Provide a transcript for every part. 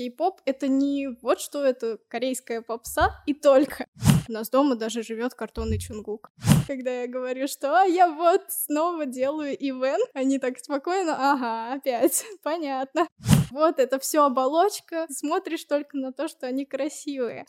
кей-поп — это не вот что это корейская попса и только. У нас дома даже живет картонный чунгук. Когда я говорю, что а, я вот снова делаю ивент, они так спокойно, ага, опять, понятно. Вот это все оболочка, смотришь только на то, что они красивые.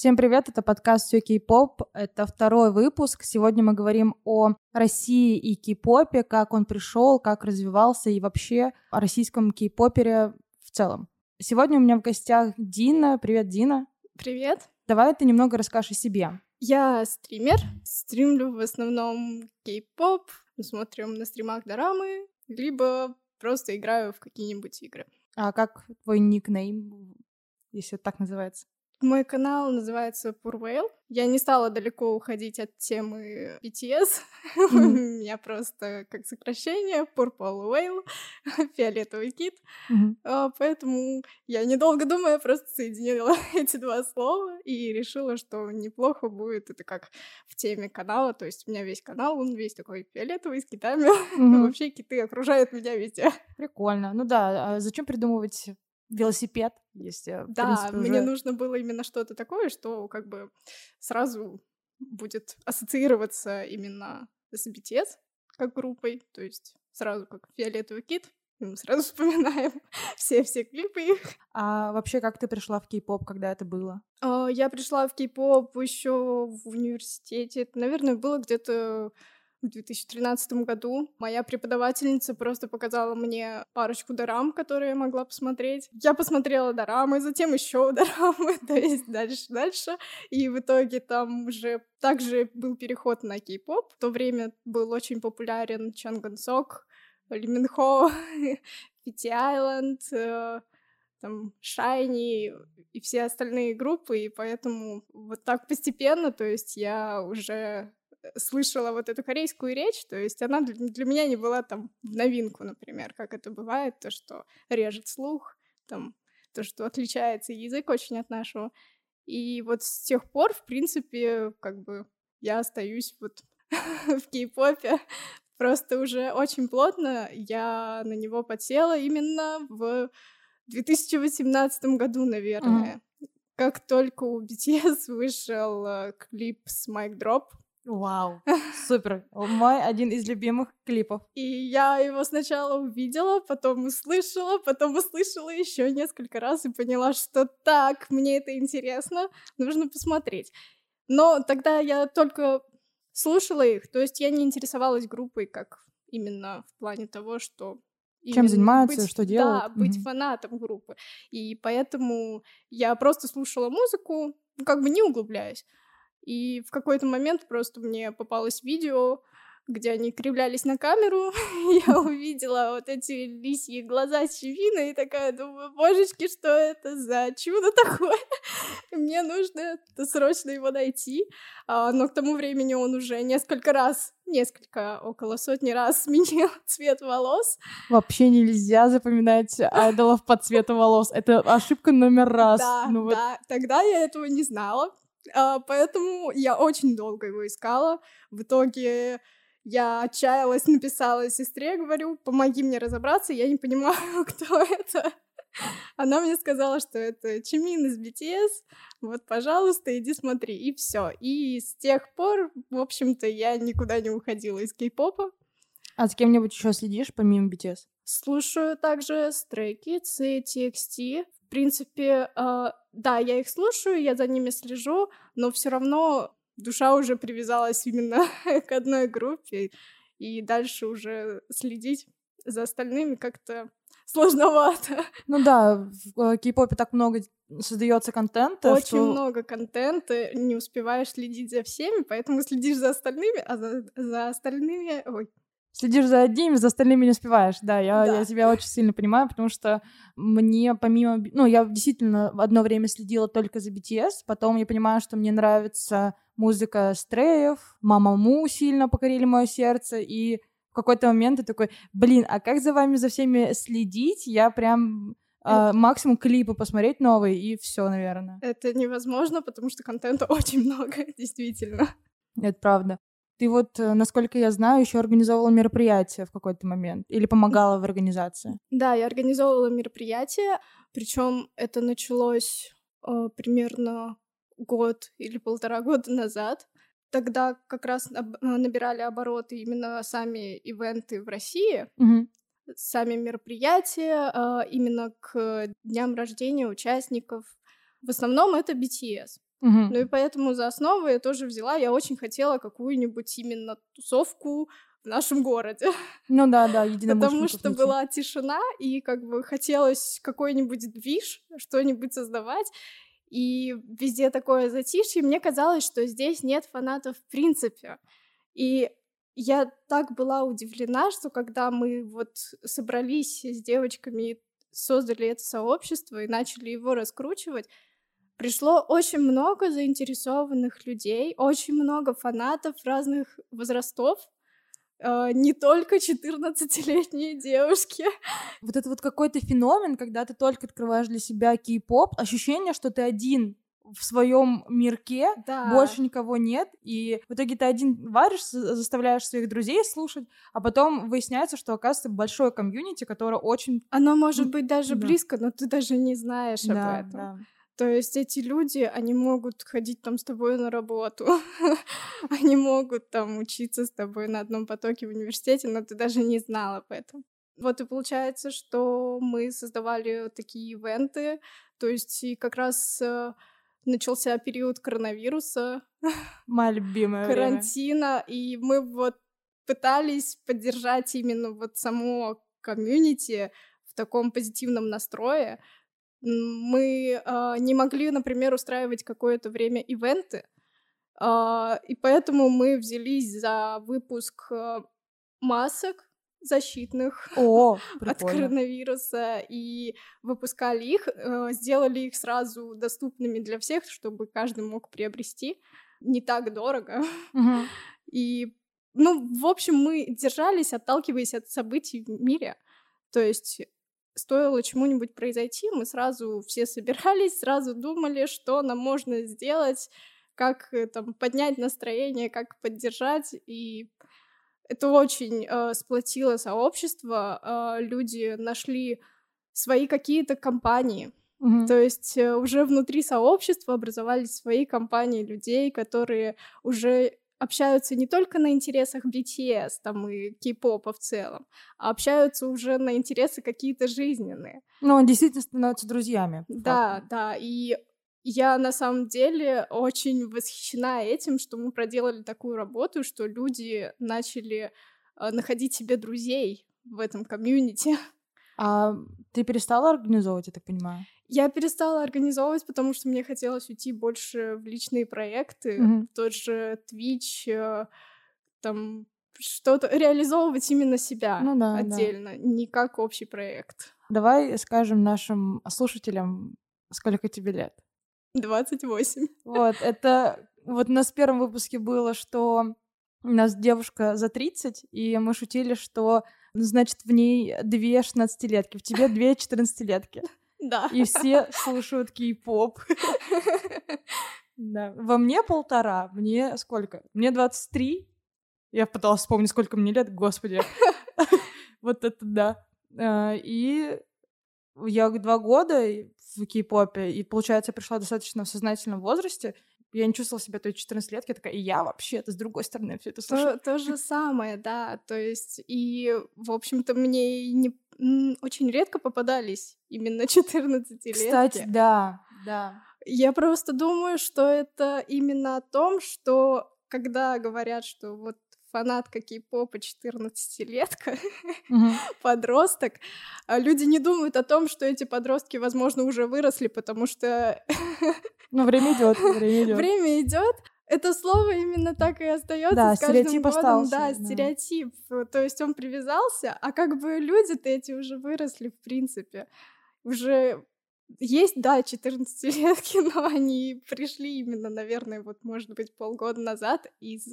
Всем привет, это подкаст «Все кей-поп», это второй выпуск. Сегодня мы говорим о России и кей-попе, как он пришел, как развивался и вообще о российском кей-попере в целом. Сегодня у меня в гостях Дина. Привет, Дина. Привет. Давай ты немного расскажешь о себе. Я стример, стримлю в основном кей-поп, смотрим на стримах дорамы, либо просто играю в какие-нибудь игры. А как твой никнейм, если так называется? Мой канал называется Purwhale. Я не стала далеко уходить от темы BTS. У меня просто как сокращение Purple Whale, фиолетовый кит. Mm-hmm. Поэтому я, недолго думая, просто соединила эти два слова и решила, что неплохо будет это как в теме канала. То есть у меня весь канал, он весь такой фиолетовый, с китами. Вообще киты окружают меня везде. Прикольно. Ну да, а зачем придумывать велосипед, если, Да, принципе, уже... мне нужно было именно что-то такое, что как бы сразу будет ассоциироваться именно с BTS как группой, то есть сразу как фиолетовый кит, и мы сразу вспоминаем все-все клипы их. А вообще, как ты пришла в кей-поп, когда это было? А, я пришла в кей-поп еще в университете. Это, наверное, было где-то в 2013 году. Моя преподавательница просто показала мне парочку дорам, которые я могла посмотреть. Я посмотрела дорамы, затем еще дорамы, то есть дальше, дальше. И в итоге там уже также был переход на кей-поп. В то время был очень популярен Чанган Сок, Лиминхо, Фити Айленд, э, там Шайни и все остальные группы, и поэтому вот так постепенно, то есть я уже слышала вот эту корейскую речь, то есть она для меня не была там в новинку, например, как это бывает, то, что режет слух, там, то, что отличается язык очень от нашего. И вот с тех пор, в принципе, как бы я остаюсь вот в кей-попе, просто уже очень плотно я на него подсела именно в 2018 году, наверное. Mm-hmm. Как только у BTS вышел э, клип с Mic Drop, Вау, супер. Мой один из любимых клипов. И я его сначала увидела, потом услышала, потом услышала еще несколько раз и поняла, что так, мне это интересно, нужно посмотреть. Но тогда я только слушала их, то есть я не интересовалась группой как именно в плане того, что чем занимаются, быть, что делают. Да, быть mm-hmm. фанатом группы. И поэтому я просто слушала музыку, как бы не углубляясь. И в какой-то момент просто мне попалось видео, где они кривлялись на камеру, я увидела вот эти лисьи глаза Чевина и такая думаю, божечки, что это за чудо такое? Мне нужно срочно его найти. А, но к тому времени он уже несколько раз, несколько, около сотни раз сменил цвет волос. Вообще нельзя запоминать айдолов по цвету волос. Это ошибка номер раз. Да, ну, вот. да, тогда я этого не знала. А, поэтому я очень долго его искала. В итоге я отчаялась, написала сестре, говорю, помоги мне разобраться, я не понимаю, кто это. Она мне сказала, что это Чимин из BTS, вот, пожалуйста, иди смотри, и все. И с тех пор, в общем-то, я никуда не уходила из кей-попа. А с кем-нибудь еще следишь, помимо BTS? Слушаю также Stray Kids и TXT принципе, э, да, я их слушаю, я за ними слежу, но все равно душа уже привязалась именно к одной группе, и дальше уже следить за остальными как-то сложновато. Ну да, в э, кей-попе так много создается контента. Очень что... много контента, не успеваешь следить за всеми, поэтому следишь за остальными, а за, за остальными... Ой, следишь за одними, за остальными не успеваешь. Да, я, да. я тебя очень сильно понимаю, потому что мне помимо... Ну, я действительно одно время следила только за BTS, потом я понимаю, что мне нравится музыка Стреев, Мама Му сильно покорили мое сердце, и в какой-то момент ты такой, блин, а как за вами за всеми следить? Я прям а, максимум клипы посмотреть новые, и все, наверное. Это невозможно, потому что контента очень много, действительно. Это правда. Ты вот, э, насколько я знаю, еще организовывала мероприятие в какой-то момент или помогала в организации. Да, я организовывала мероприятие, причем это началось э, примерно год или полтора года назад. Тогда как раз набирали обороты именно сами ивенты в России, угу. сами мероприятия, э, именно к дням рождения участников. В основном это BTS. Угу. Ну и поэтому за основу я тоже взяла. Я очень хотела какую-нибудь именно тусовку в нашем городе. Ну да, да, Потому что была тишина, и как бы хотелось какой-нибудь движ, что-нибудь создавать. И везде такое затишье. Мне казалось, что здесь нет фанатов в принципе. И я так была удивлена, что когда мы вот собрались с девочками и создали это сообщество и начали его раскручивать, пришло очень много заинтересованных людей, очень много фанатов разных возрастов, Uh, не только 14-летние девушки. Вот это вот какой-то феномен, когда ты только открываешь для себя кей-поп, ощущение, что ты один в своем мирке, да. больше никого нет, и в итоге ты один варишь, заставляешь своих друзей слушать, а потом выясняется, что оказывается большое комьюнити, которое очень... Оно может быть даже да. близко, но ты даже не знаешь да, об этом. Да. То есть эти люди, они могут ходить там с тобой на работу, они могут там учиться с тобой на одном потоке в университете, но ты даже не знала об этом. Вот и получается, что мы создавали такие ивенты, то есть и как раз э, начался период коронавируса. Моя любимая Карантина, время. и мы вот пытались поддержать именно вот само комьюнити в таком позитивном настрое, мы э, не могли, например, устраивать какое-то время ивенты, э, и поэтому мы взялись за выпуск э, масок защитных О, от коронавируса и выпускали их, э, сделали их сразу доступными для всех, чтобы каждый мог приобрести не так дорого. Угу. И, ну, в общем, мы держались, отталкиваясь от событий в мире. То есть стоило чему-нибудь произойти, мы сразу все собирались, сразу думали, что нам можно сделать, как э, там поднять настроение, как поддержать, и это очень э, сплотило сообщество, э, люди нашли свои какие-то компании, Mm-hmm. То есть э, уже внутри сообщества образовались свои компании людей, которые уже общаются не только на интересах BTS там и кей-попа в целом, а общаются уже на интересы какие-то жизненные. Ну, он действительно становятся друзьями. Да, факту. да, и я на самом деле очень восхищена этим, что мы проделали такую работу, что люди начали э, находить себе друзей в этом комьюнити. А ты перестала организовывать, я так понимаю? Я перестала организовывать, потому что мне хотелось уйти больше в личные проекты, mm-hmm. тот же Twitch, э, там что-то реализовывать именно себя ну, да, отдельно, да. не как общий проект. Давай скажем нашим слушателям, сколько тебе лет. 28. Вот, это... Вот у нас в первом выпуске было, что у нас девушка за 30, и мы шутили, что, значит, в ней две 16-летки, в тебе две 14-летки. Да. И все слушают кей-поп. Да. Во мне полтора. Мне сколько? Мне 23. Я пыталась вспомнить, сколько мне лет, господи. Вот это да. А, и я два года в кей-попе, и, получается, пришла достаточно в сознательном возрасте, я не чувствовала себя той 14 лет, я такая, и я вообще, это с другой стороны все это слушаю. То, то же самое, да, то есть, и, в общем-то, мне не, очень редко попадались именно 14-летки. Кстати, да, да. Я просто думаю, что это именно о том, что когда говорят, что вот фанатка кей-попа 14-летка, угу. подросток, а люди не думают о том, что эти подростки, возможно, уже выросли, потому что... Ну, время идет, время идет. Время идет. Это слово именно так и остается да, с каждым стереотип годом. Остался, да, да, стереотип. То есть он привязался, а как бы люди-то эти уже выросли, в принципе. Уже есть, да, 14-летки, но они пришли именно, наверное, вот, может быть, полгода назад из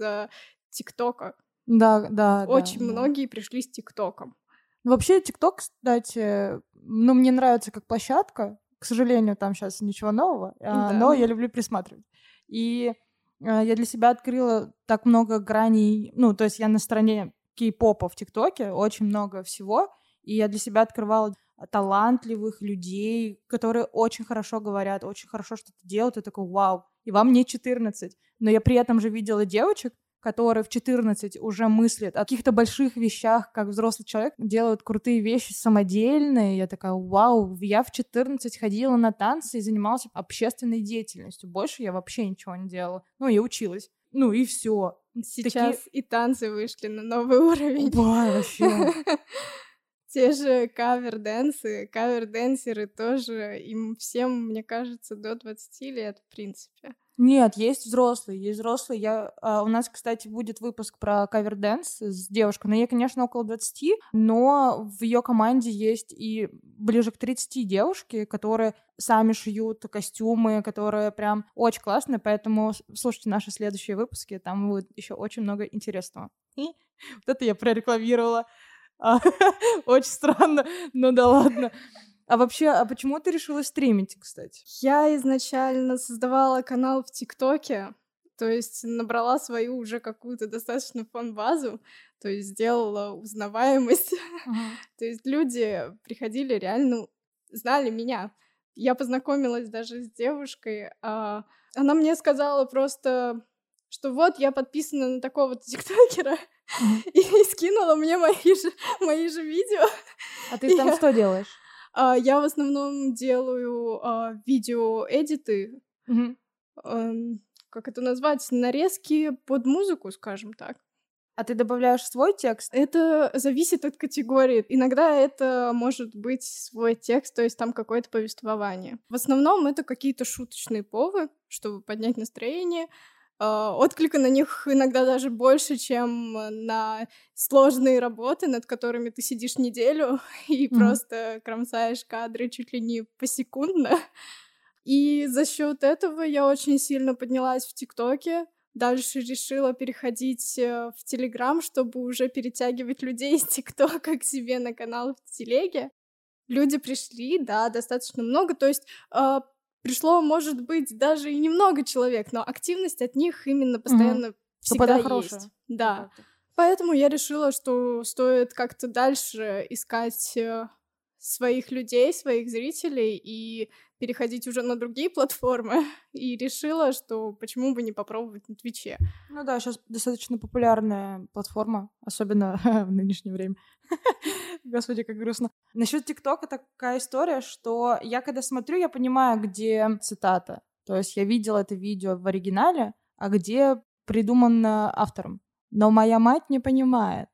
ТикТока. Да, да. Очень да, многие да. пришли с ТикТоком. Вообще, ТикТок, кстати, ну, мне нравится как площадка. К сожалению, там сейчас ничего нового, а, да. но я люблю присматривать. И э, я для себя открыла так много граней, ну, то есть я на стороне кей-попа в ТикТоке, очень много всего, и я для себя открывала талантливых людей, которые очень хорошо говорят, очень хорошо что-то делают, и такой, вау, и вам не 14. Но я при этом же видела девочек, которые в 14 уже мыслят о каких-то больших вещах, как взрослый человек, делают крутые вещи самодельные. Я такая, вау, я в 14 ходила на танцы и занималась общественной деятельностью. Больше я вообще ничего не делала. Ну, и училась. Ну, и все. Сейчас Такие... и танцы вышли на новый уровень. Ой, вообще. Те же кавер-дэнсы, кавер-дэнсеры тоже, им всем, мне кажется, до 20 лет, в принципе. Нет, есть взрослые, есть взрослые. Я, а, у нас, кстати, будет выпуск про кавер-дэнс с девушкой. Но ей, конечно, около 20, но в ее команде есть и ближе к 30 девушки, которые сами шьют костюмы, которые прям очень классные, поэтому слушайте наши следующие выпуски, там будет еще очень много интересного. И вот это я прорекламировала. Очень странно, но да ладно. А вообще, а почему ты решила стримить, кстати? Я изначально создавала канал в ТикТоке, то есть набрала свою уже какую-то достаточно фан-базу, то есть сделала узнаваемость. Uh-huh. то есть люди приходили реально, знали меня. Я познакомилась даже с девушкой, а она мне сказала просто, что вот я подписана на такого-то тиктокера, uh-huh. и, и скинула мне мои же, мои же видео. А ты там я... что делаешь? А, я в основном делаю а, видео-эдиты. А, как это назвать? Нарезки под музыку, скажем так. А ты добавляешь свой текст? Это зависит от категории. Иногда это может быть свой текст, то есть там какое-то повествование. В основном это какие-то шуточные повы, чтобы поднять настроение. Uh, отклика на них иногда даже больше, чем на сложные работы, над которыми ты сидишь неделю и mm-hmm. просто кромсаешь кадры чуть ли не посекундно. И за счет этого я очень сильно поднялась в ТикТоке. Дальше решила переходить э, в Телеграм, чтобы уже перетягивать людей из ТикТока к себе на канал в Телеге. Люди пришли, да, достаточно много. То есть uh, пришло, может быть, даже и немного человек, но активность от них именно постоянно mm-hmm. всегда есть. Хорошая. Да. Поэтому я решила, что стоит как-то дальше искать э, своих людей, своих зрителей и переходить уже на другие платформы. И решила, что почему бы не попробовать на Твиче. Ну да, сейчас достаточно популярная платформа, особенно в нынешнее время. Господи, как грустно. Насчет ТикТока такая история, что я когда смотрю, я понимаю, где цитата. То есть я видела это видео в оригинале, а где придумано автором. Но моя мать не понимает.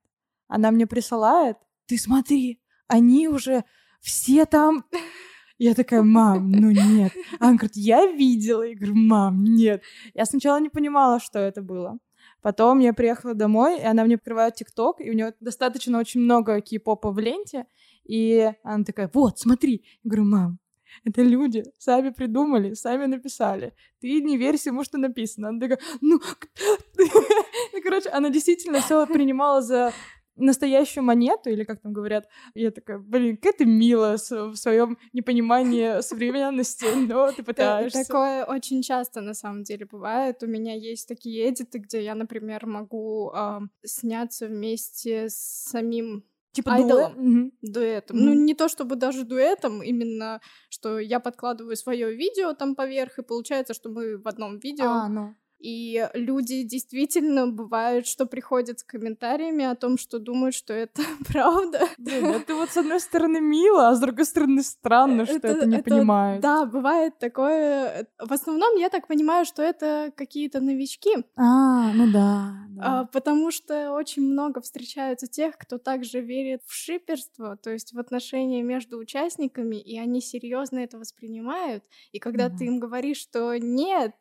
Она мне присылает, ты смотри, они уже все там... Я такая, мам, ну нет. Она говорит, я видела. Я говорю, мам, нет. Я сначала не понимала, что это было. Потом я приехала домой, и она мне открывает ТикТок, и у нее достаточно очень много кей-попа в ленте, и она такая, вот, смотри. Я говорю, мам, это люди сами придумали, сами написали. Ты не верь всему, что написано. Она такая, ну, ну короче, она действительно все принимала за настоящую монету, или как там говорят, я такая, блин, как ты мило в своем непонимании современности, но ты пытаешься. Такое очень часто, на самом деле, бывает. У меня есть такие эдиты, где я, например, могу э, сняться вместе с самим Типа айдолом, дуэ? дуэтом. Mm-hmm. Ну, не то чтобы даже дуэтом, именно, что я подкладываю свое видео там поверх, и получается, что мы в одном видео. А, ну. И люди действительно бывают, что приходят с комментариями о том, что думают, что это правда. Блин, это вот с одной стороны мило, а с другой стороны странно, что это, это не это, понимают. Да, бывает такое. В основном я так понимаю, что это какие-то новички. А, ну да. да. А, потому что очень много встречаются тех, кто также верит в шиперство, то есть в отношения между участниками, и они серьезно это воспринимают. И когда mm-hmm. ты им говоришь, что нет,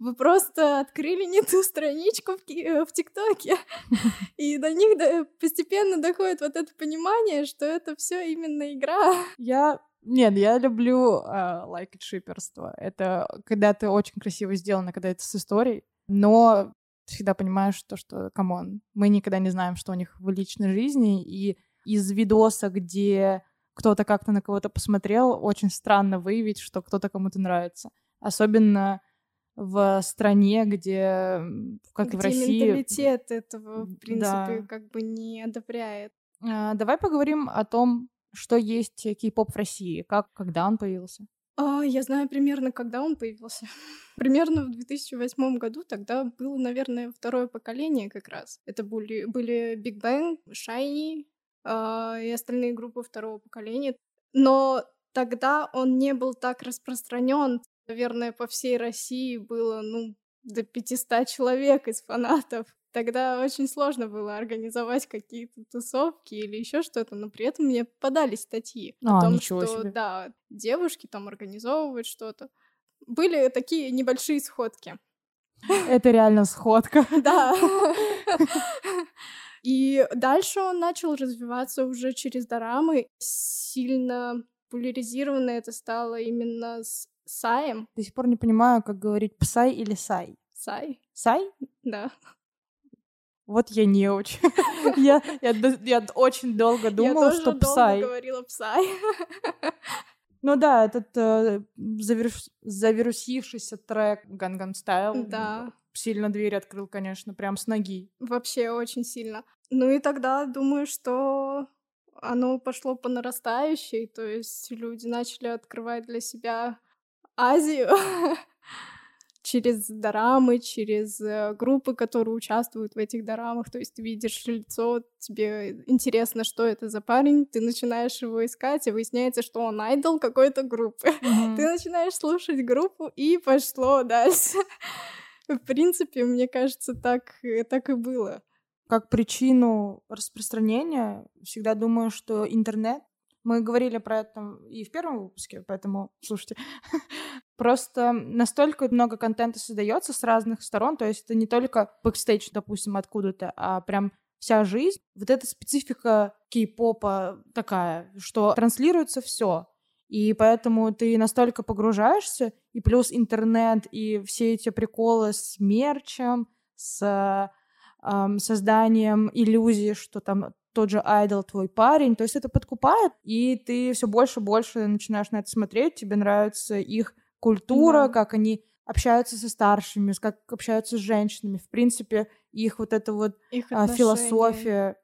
вы просто открыли не ту страничку в, э, в ТикТоке. И до них постепенно доходит вот это понимание, что это все именно игра. Я нет, я люблю э, лайкать шиперство. Это когда ты очень красиво сделано, когда это с историей. Но всегда понимаешь то, что, come on, мы никогда не знаем, что у них в личной жизни, и из видоса, где кто-то как-то на кого-то посмотрел, очень странно выявить, что кто-то кому-то нравится. Особенно в стране, где, как где и в России... менталитет этого, в принципе, да. как бы не одобряет. А, давай поговорим о том, что есть кей-поп в России, как, когда он появился. А, я знаю примерно, когда он появился. примерно в 2008 году тогда было, наверное, второе поколение как раз. Это были, были Big Bang, Shiny э, и остальные группы второго поколения. Но тогда он не был так распространен. Наверное, по всей России было, ну, до 500 человек из фанатов. Тогда очень сложно было организовать какие-то тусовки или еще что-то, но при этом мне подались статьи а, о том, что себе. да, девушки там организовывают что-то. Были такие небольшие сходки. Это реально сходка. Да. И дальше он начал развиваться уже через дорамы. Сильно популяризировано это стало именно с Саем. До сих пор не понимаю, как говорить псай или сай. Сай. Сай? Да. Вот я не очень. я, я, я очень долго думала, что псай. Я говорила псай. Ну да, этот э, завирус... завирусившийся трек Gangnam Style да. сильно дверь открыл, конечно, прям с ноги. Вообще очень сильно. Ну и тогда думаю, что оно пошло по нарастающей, то есть люди начали открывать для себя Азию через дорамы, через э, группы, которые участвуют в этих дорамах. То есть ты видишь лицо, тебе интересно, что это за парень, ты начинаешь его искать, и выясняется, что он айдол какой-то группы. Mm-hmm. Ты начинаешь слушать группу, и пошло дальше. В принципе, мне кажется, так, э, так и было. Как причину распространения всегда думаю, что интернет мы говорили про это и в первом выпуске, поэтому слушайте. Просто настолько много контента создается с разных сторон, то есть это не только бэкстейдж, допустим, откуда-то, а прям вся жизнь. Вот эта специфика кей-попа такая, что транслируется все. И поэтому ты настолько погружаешься, и плюс интернет, и все эти приколы с мерчем, с эм, созданием иллюзии, что там тот же айдол твой парень. То есть это подкупает, и ты все больше и больше начинаешь на это смотреть, тебе нравится их культура, да. как они общаются со старшими, как общаются с женщинами. В принципе, их вот эта вот их а, философия.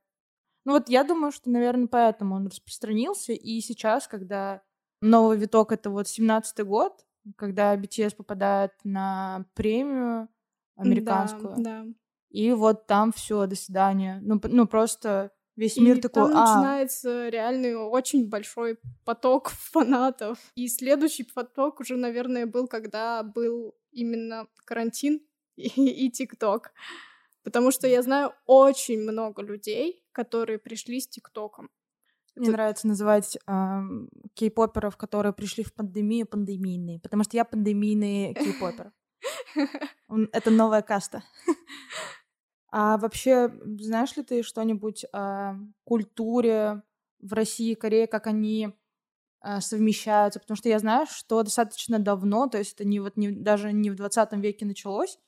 Ну вот я думаю, что, наверное, поэтому он распространился. И сейчас, когда новый виток — это вот 17-й год, когда BTS попадает на премию американскую. Да, да. И вот там все, до свидания. Ну, ну просто Весь мир и такой, там а... начинается реальный очень большой поток фанатов. И следующий поток уже, наверное, был, когда был именно карантин и ТикТок. Потому что я знаю очень много людей, которые пришли с ТикТоком. Мне Это... нравится называть э, кей-поперов, которые пришли в пандемию, пандемийные. Потому что я пандемийный кей-попер. Это новая каста. А вообще, знаешь ли ты что-нибудь о культуре в России и Корее, как они э, совмещаются? Потому что я знаю, что достаточно давно, то есть это не вот не, даже не в 20 веке началось,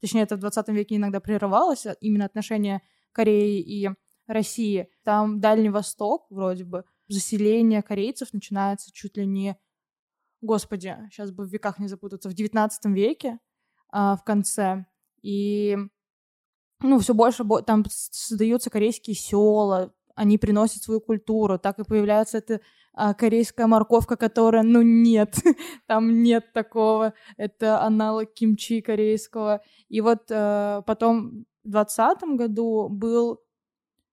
точнее, это в 20 веке иногда прерывалось, а именно отношения Кореи и России. Там Дальний Восток, вроде бы, заселение корейцев начинается чуть ли не, господи, сейчас бы в веках не запутаться, в 19 веке а, в конце. И ну, все больше там создаются корейские села, они приносят свою культуру, так и появляется эта а, корейская морковка, которая, ну, нет, там нет такого, это аналог кимчи корейского. И вот а, потом в 2020 году был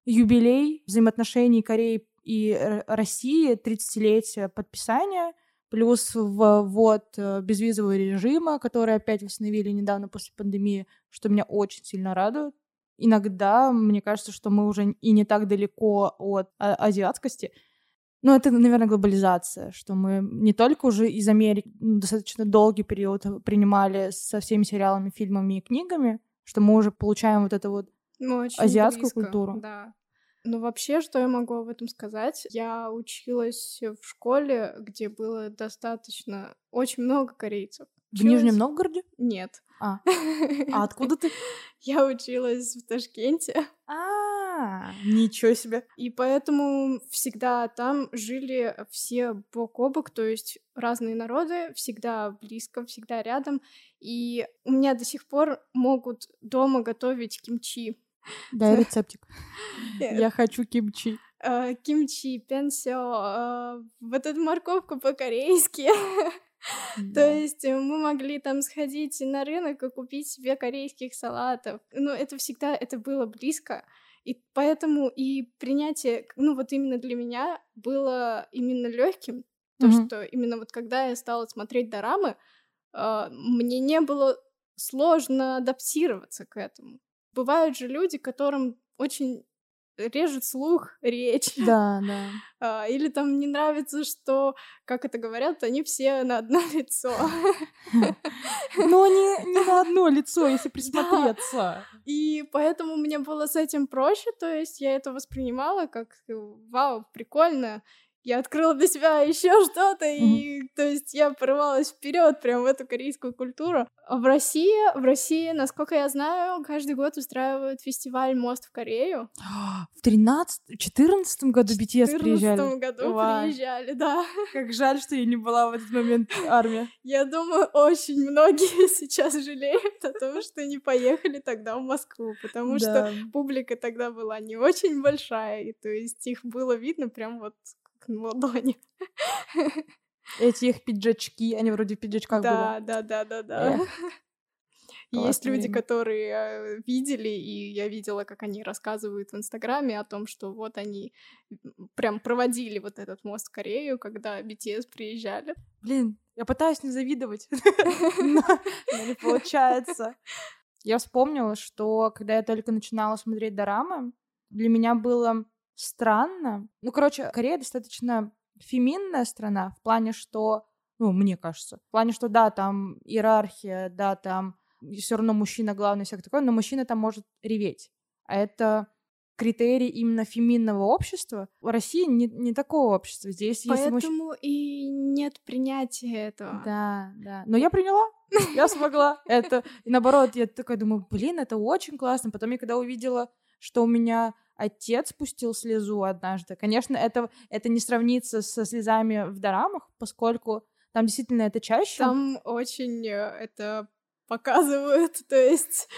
юбилей взаимоотношений Кореи и России, 30-летие подписания, плюс ввод э, безвизового режима, который опять восстановили недавно после пандемии, что меня очень сильно радует. Иногда мне кажется, что мы уже и не так далеко от а, азиатскости. Но это, наверное, глобализация, что мы не только уже из Америки достаточно долгий период принимали со всеми сериалами, фильмами и книгами, что мы уже получаем вот эту вот азиатскую близко, культуру. Да. Ну, вообще, что я могу об этом сказать? Я училась в школе, где было достаточно, очень много корейцев. В Нижнем Новгороде? Нет. А, а откуда ты? Я училась в Ташкенте. А, ничего себе. И поэтому всегда там жили все бок о бок, то есть разные народы, всегда близко, всегда рядом. И у меня до сих пор могут дома готовить кимчи. Дай рецептик. Я хочу кимчи. Э, кимчи, пенсио, э, вот эту морковку по-корейски. То есть мы могли там сходить на рынок и купить себе корейских салатов. Но это всегда, это было близко. И поэтому и принятие, ну вот именно для меня было именно легким, то, mm-hmm. что именно вот когда я стала смотреть дорамы, э, мне не было сложно адаптироваться к этому. Бывают же люди, которым очень режет слух, речь. Да, да. А, или там не нравится, что, как это говорят, они все на одно лицо. Но не, не на одно лицо, если присмотреться. Да. И поэтому мне было с этим проще, то есть я это воспринимала как вау, прикольно, я открыла для себя еще что-то, и то есть я порывалась вперед прям в эту корейскую культуру. А в России, в России, насколько я знаю, каждый год устраивают фестиваль «Мост в Корею». В 13 14 году BTS приезжали? В 14 году Вау. приезжали, да. Как жаль, что я не была в этот момент в армии. Я думаю, очень многие сейчас жалеют о том, что не поехали тогда в Москву, потому что публика тогда была не очень большая, и то есть их было видно прям вот на ладони. Эти их пиджачки, они вроде в пиджачках да, были. Да, да, да, да, да. Есть люди, которые э, видели, и я видела, как они рассказывают в Инстаграме о том, что вот они прям проводили вот этот мост в Корею, когда BTS приезжали. Блин, я пытаюсь не завидовать, но не получается. Я вспомнила, что когда я только начинала смотреть дорамы, для меня было странно. Ну, короче, Корея достаточно феминная страна в плане, что, ну, мне кажется, в плане, что да, там иерархия, да, там все равно мужчина главный, всякое такое, но мужчина там может реветь. А это критерий именно феминного общества. В России не, не такого общества. Здесь Поэтому если мужч... и нет принятия этого. Да, да. Но я приняла, я смогла это. И наоборот, я такая думаю, блин, это очень классно. Потом я когда увидела, что у меня отец пустил слезу однажды. Конечно, это, это не сравнится со слезами в дорамах, поскольку там действительно это чаще. Там очень э, это показывают, то есть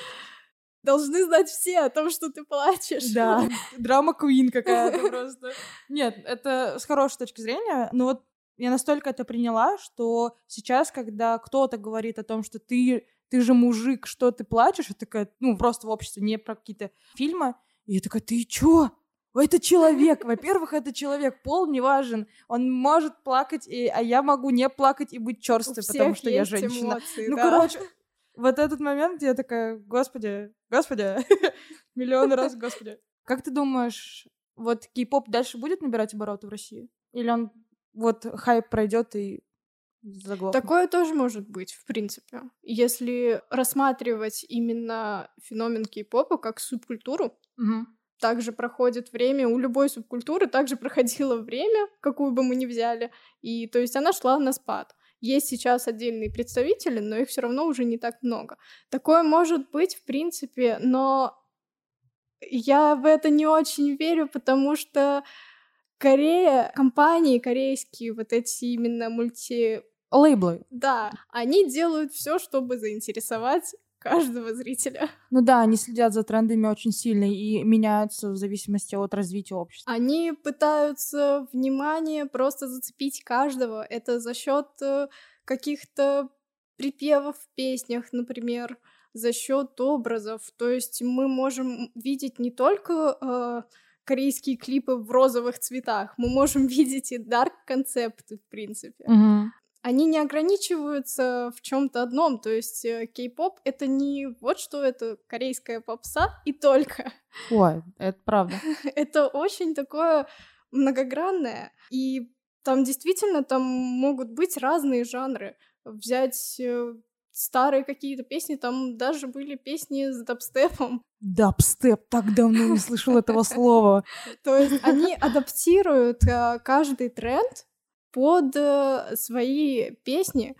должны знать все о том, что ты плачешь. Да, драма Куин какая-то просто. Нет, это с хорошей точки зрения, но вот я настолько это приняла, что сейчас, когда кто-то говорит о том, что ты, ты же мужик, что ты плачешь, это такая, ну, просто в обществе, не про какие-то фильмы, и я такая, ты чё? Это человек. Во-первых, это человек. Пол не важен. Он может плакать, и, а я могу не плакать и быть черстой, потому что я женщина. Эмоции, ну, да. короче, вот этот момент, я такая, господи, господи, миллион раз, господи. Как ты думаешь, вот кей-поп дальше будет набирать обороты в России? Или он вот хайп пройдет и заглохнет? Такое тоже может быть, в принципе. Если рассматривать именно феномен кей-попа как субкультуру, Угу. Также проходит время, у любой субкультуры также проходило время, какую бы мы ни взяли, и то есть она шла на спад. Есть сейчас отдельные представители, но их все равно уже не так много. Такое может быть, в принципе, но я в это не очень верю, потому что Корея, компании корейские, вот эти именно мульти... Лейблы. Да, они делают все, чтобы заинтересовать каждого зрителя. Ну да, они следят за трендами очень сильно и меняются в зависимости от развития общества. Они пытаются внимание просто зацепить каждого. Это за счет э, каких-то припевов в песнях, например, за счет образов. То есть мы можем видеть не только э, корейские клипы в розовых цветах, мы можем видеть и дарк концепты, в принципе. Угу они не ограничиваются в чем-то одном. То есть э, кей-поп это не вот что это корейская попса и только. Ой, это правда. это очень такое многогранное. И там действительно там могут быть разные жанры. Взять э, старые какие-то песни, там даже были песни с дабстепом. Дабстеп, так давно не слышал этого слова. То есть они адаптируют э, каждый тренд под э, свои песни.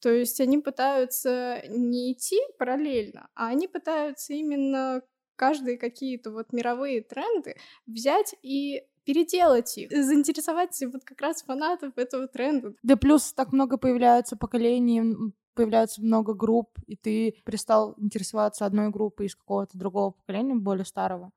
То есть они пытаются не идти параллельно, а они пытаются именно каждые какие-то вот мировые тренды взять и переделать их, заинтересовать вот как раз фанатов этого тренда. Да плюс так много появляется поколений, появляется много групп, и ты перестал интересоваться одной группой из какого-то другого поколения, более старого.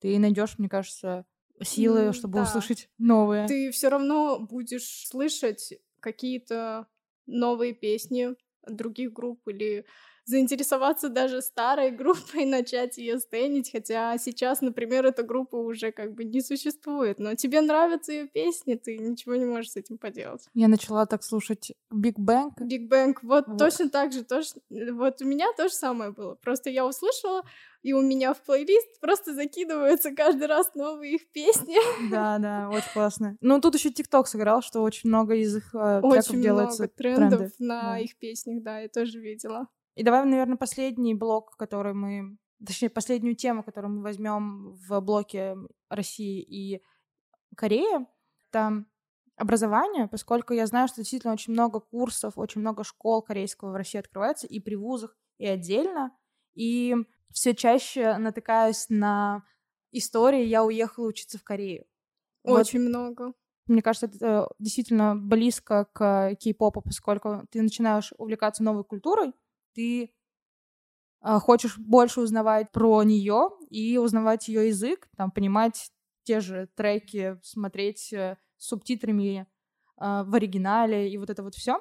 Ты найдешь, мне кажется, силы, чтобы да. услышать новые. Ты все равно будешь слышать какие-то новые песни других групп или заинтересоваться даже старой группой, начать ее стенить, хотя сейчас, например, эта группа уже как бы не существует, но тебе нравятся ее песни, ты ничего не можешь с этим поделать. Я начала так слушать Big Bang. Big Bang, вот, вот. точно так же, тоже, вот у меня то же самое было, просто я услышала, и у меня в плейлист просто закидываются каждый раз новые их песни. Да, да, очень классно. Ну, тут еще ТикТок сыграл, что очень много из их э, очень делается много трендов тренды. на да. их песнях, да, я тоже видела. И давай, наверное, последний блок, который мы, точнее, последнюю тему, которую мы возьмем в блоке России и Кореи, это образование, поскольку я знаю, что действительно очень много курсов, очень много школ корейского в России открывается и при вузах, и отдельно. И все чаще натыкаюсь на истории «я уехала учиться в Корею». Очень вот. много. Мне кажется, это действительно близко к кей-попу, поскольку ты начинаешь увлекаться новой культурой, ты э, хочешь больше узнавать про нее и узнавать ее язык, там, понимать те же треки, смотреть э, с субтитрами э, в оригинале и вот это вот все.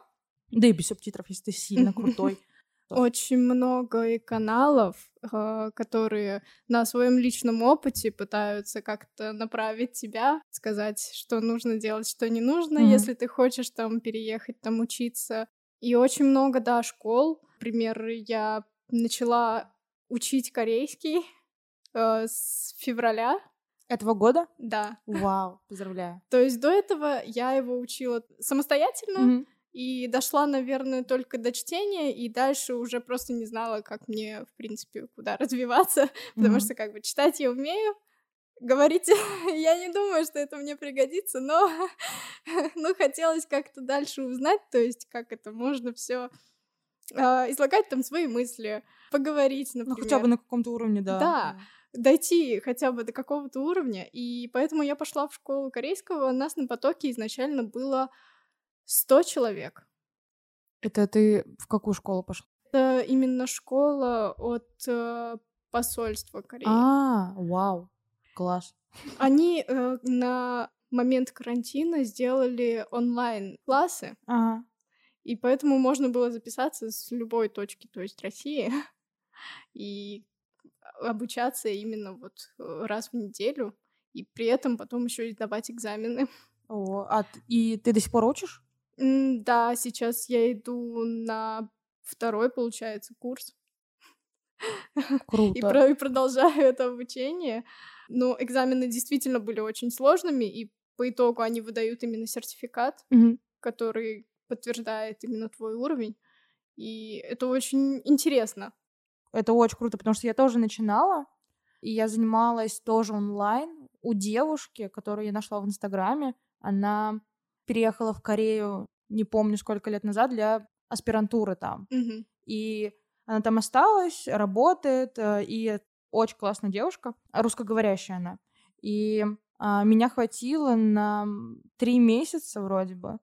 Да и без субтитров, если ты сильно крутой. Очень много и каналов, которые на своем личном опыте пытаются как-то направить тебя, сказать, что нужно делать, что не нужно, mm-hmm. если ты хочешь там переехать, там учиться. И очень много, да, школ, Например, я начала учить корейский э, с февраля. Этого года? Да. Вау, поздравляю. То есть до этого я его учила самостоятельно. Mm-hmm. И дошла, наверное, только до чтения, и дальше уже просто не знала, как мне, в принципе, куда развиваться, mm-hmm. потому что как бы читать я умею, говорить я не думаю, что это мне пригодится, но, но хотелось как-то дальше узнать, то есть как это можно все э, излагать там свои мысли, поговорить, например. Ну, хотя бы на каком-то уровне, да. Да, дойти хотя бы до какого-то уровня. И поэтому я пошла в школу корейского. У нас на потоке изначально было 100 человек. Это ты в какую школу пошла? Это именно школа от э, посольства Кореи. А, вау, класс. Они э, на момент карантина сделали онлайн классы. Ага. И поэтому можно было записаться с любой точки, то есть России, и обучаться именно вот э, раз в неделю, и при этом потом еще и сдавать экзамены. О, а и ты до сих пор учишь? Да, сейчас я иду на второй, получается, курс. Круто. И, про- и продолжаю это обучение. Но экзамены действительно были очень сложными, и по итогу они выдают именно сертификат, mm-hmm. который подтверждает именно твой уровень. И это очень интересно. Это очень круто, потому что я тоже начинала, и я занималась тоже онлайн у девушки, которую я нашла в Инстаграме. Она переехала в Корею, не помню сколько лет назад, для аспирантуры там. Mm-hmm. И она там осталась, работает, э, и очень классная девушка, русскоговорящая она. И а, меня хватило на три месяца вроде бы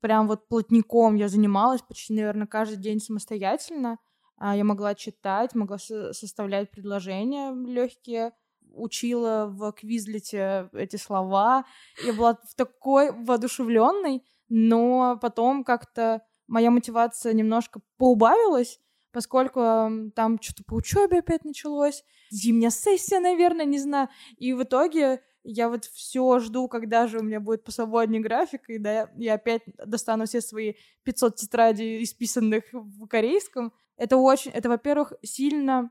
прям вот плотником я занималась почти, наверное, каждый день самостоятельно. А, я могла читать, могла составлять предложения легкие, учила в квизлете эти слова. Я была в такой воодушевленной, но потом как-то моя мотивация немножко поубавилась, поскольку там что-то по учебе опять началось, зимняя сессия, наверное, не знаю. И в итоге я вот все жду, когда же у меня будет посвободнее график, и да, я опять достану все свои 500 тетрадей, исписанных в корейском. Это очень, это, во-первых, сильно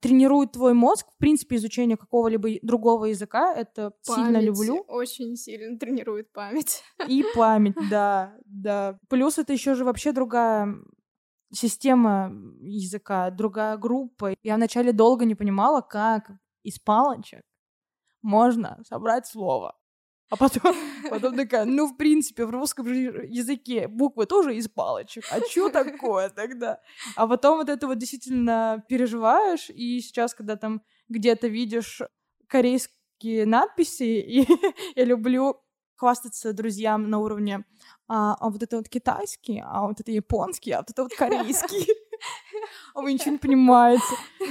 тренирует твой мозг. В принципе, изучение какого-либо другого языка, это память сильно люблю. Очень сильно тренирует память. И память, да, да. Плюс это еще же вообще другая система языка, другая группа. Я вначале долго не понимала, как из палочек можно собрать слово. А потом, потом такая, ну, в принципе, в русском языке буквы тоже из палочек. А что такое тогда? А потом вот это вот действительно переживаешь, и сейчас, когда там где-то видишь корейские надписи, и я люблю хвастаться друзьям на уровне а, а вот это вот китайский, а вот это японский, а вот это вот корейский. А вы ничего не понимаете.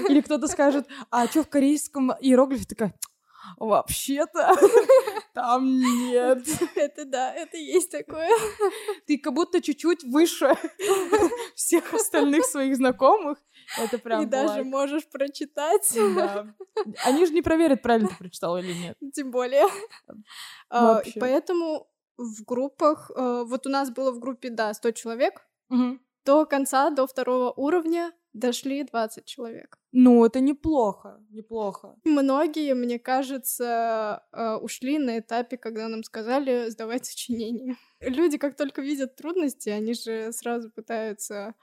Или кто-то скажет, а что в корейском иероглифе? Такая, вообще-то там нет. Это да, это есть такое. Ты как будто чуть-чуть выше всех остальных своих знакомых. Это прям И даже можешь прочитать. Да. Они же не проверят, правильно ты прочитал или нет. Тем более. А, поэтому в группах, э, вот у нас было в группе, да, 100 человек, до конца, до второго уровня дошли 20 человек. Ну, это неплохо, неплохо. Многие, мне кажется, э, ушли на этапе, когда нам сказали сдавать сочинение. Люди, как только видят трудности, они же сразу пытаются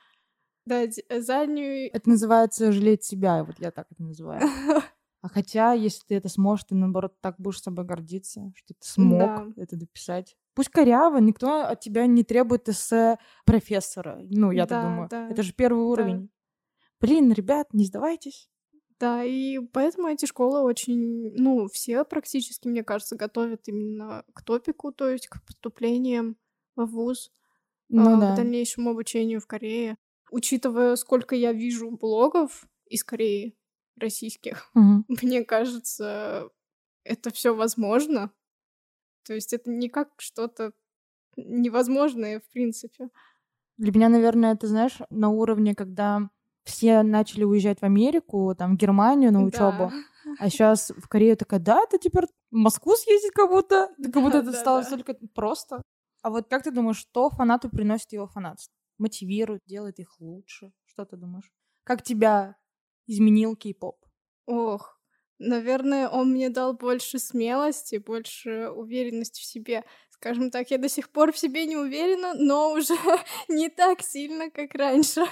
дать заднюю. Это называется жалеть себя, вот я так это называю. А хотя, если ты это сможешь, ты, наоборот, так будешь собой гордиться, что ты смог да. это дописать. Пусть коряво, никто от тебя не требует эссе профессора. Ну, я да, так думаю. Да. Это же первый уровень. Да. Блин, ребят, не сдавайтесь. Да, и поэтому эти школы очень, ну, все практически, мне кажется, готовят именно к топику, то есть к поступлениям в ВУЗ, ну, а, да. к дальнейшему обучению в Корее. Учитывая, сколько я вижу блогов из Кореи, российских. Угу. Мне кажется, это все возможно. То есть это не как что-то невозможное, в принципе. Для меня, наверное, это, знаешь, на уровне, когда все начали уезжать в Америку, там, в Германию на учебу, да. а сейчас в Корею такая, да, ты теперь в Москву съездить как будто, как будто это стало столько просто. А вот как ты думаешь, что фанату приносит его фанатство? Мотивирует, делает их лучше? Что ты думаешь? Как тебя изменил кей-поп? Ох, наверное, он мне дал больше смелости, больше уверенности в себе. Скажем так, я до сих пор в себе не уверена, но уже не так сильно, как раньше.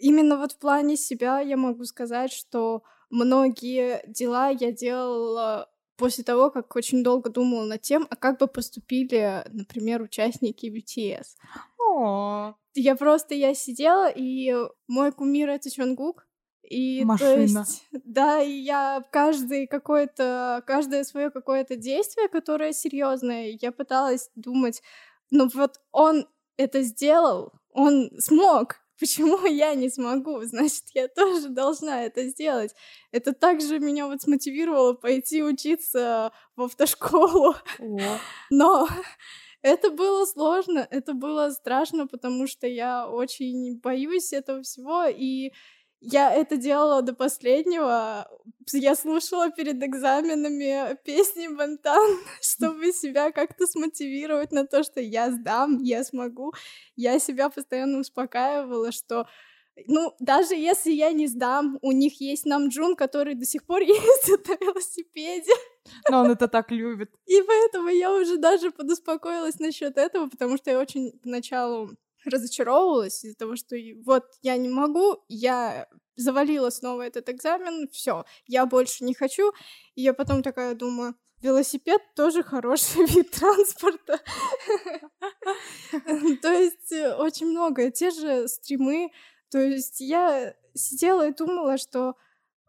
Именно вот в плане себя я могу сказать, что многие дела я делала после того, как очень долго думала над тем, а как бы поступили, например, участники BTS. О. Я просто, я сидела, и мой кумир — это Чонгук, и Машина. то есть, да, и я каждый какое-то, каждое свое какое-то действие, которое серьезное, я пыталась думать, ну вот он это сделал, он смог, почему я не смогу? Значит, я тоже должна это сделать. Это также меня вот смотивировало пойти учиться в автошколу. О. Но это было сложно, это было страшно, потому что я очень боюсь этого всего, и я это делала до последнего. Я слушала перед экзаменами песни Бантан, чтобы себя как-то смотивировать на то, что я сдам, я смогу. Я себя постоянно успокаивала, что ну, даже если я не сдам, у них есть Намджун, который до сих пор ездит на велосипеде. Но он это так любит. И поэтому я уже даже подуспокоилась насчет этого, потому что я очень поначалу разочаровывалась из-за того, что вот я не могу, я завалила снова этот экзамен, все, я больше не хочу. И я потом такая думаю, велосипед тоже хороший вид транспорта. То есть э, очень много. Те же стримы. То есть я сидела и думала, что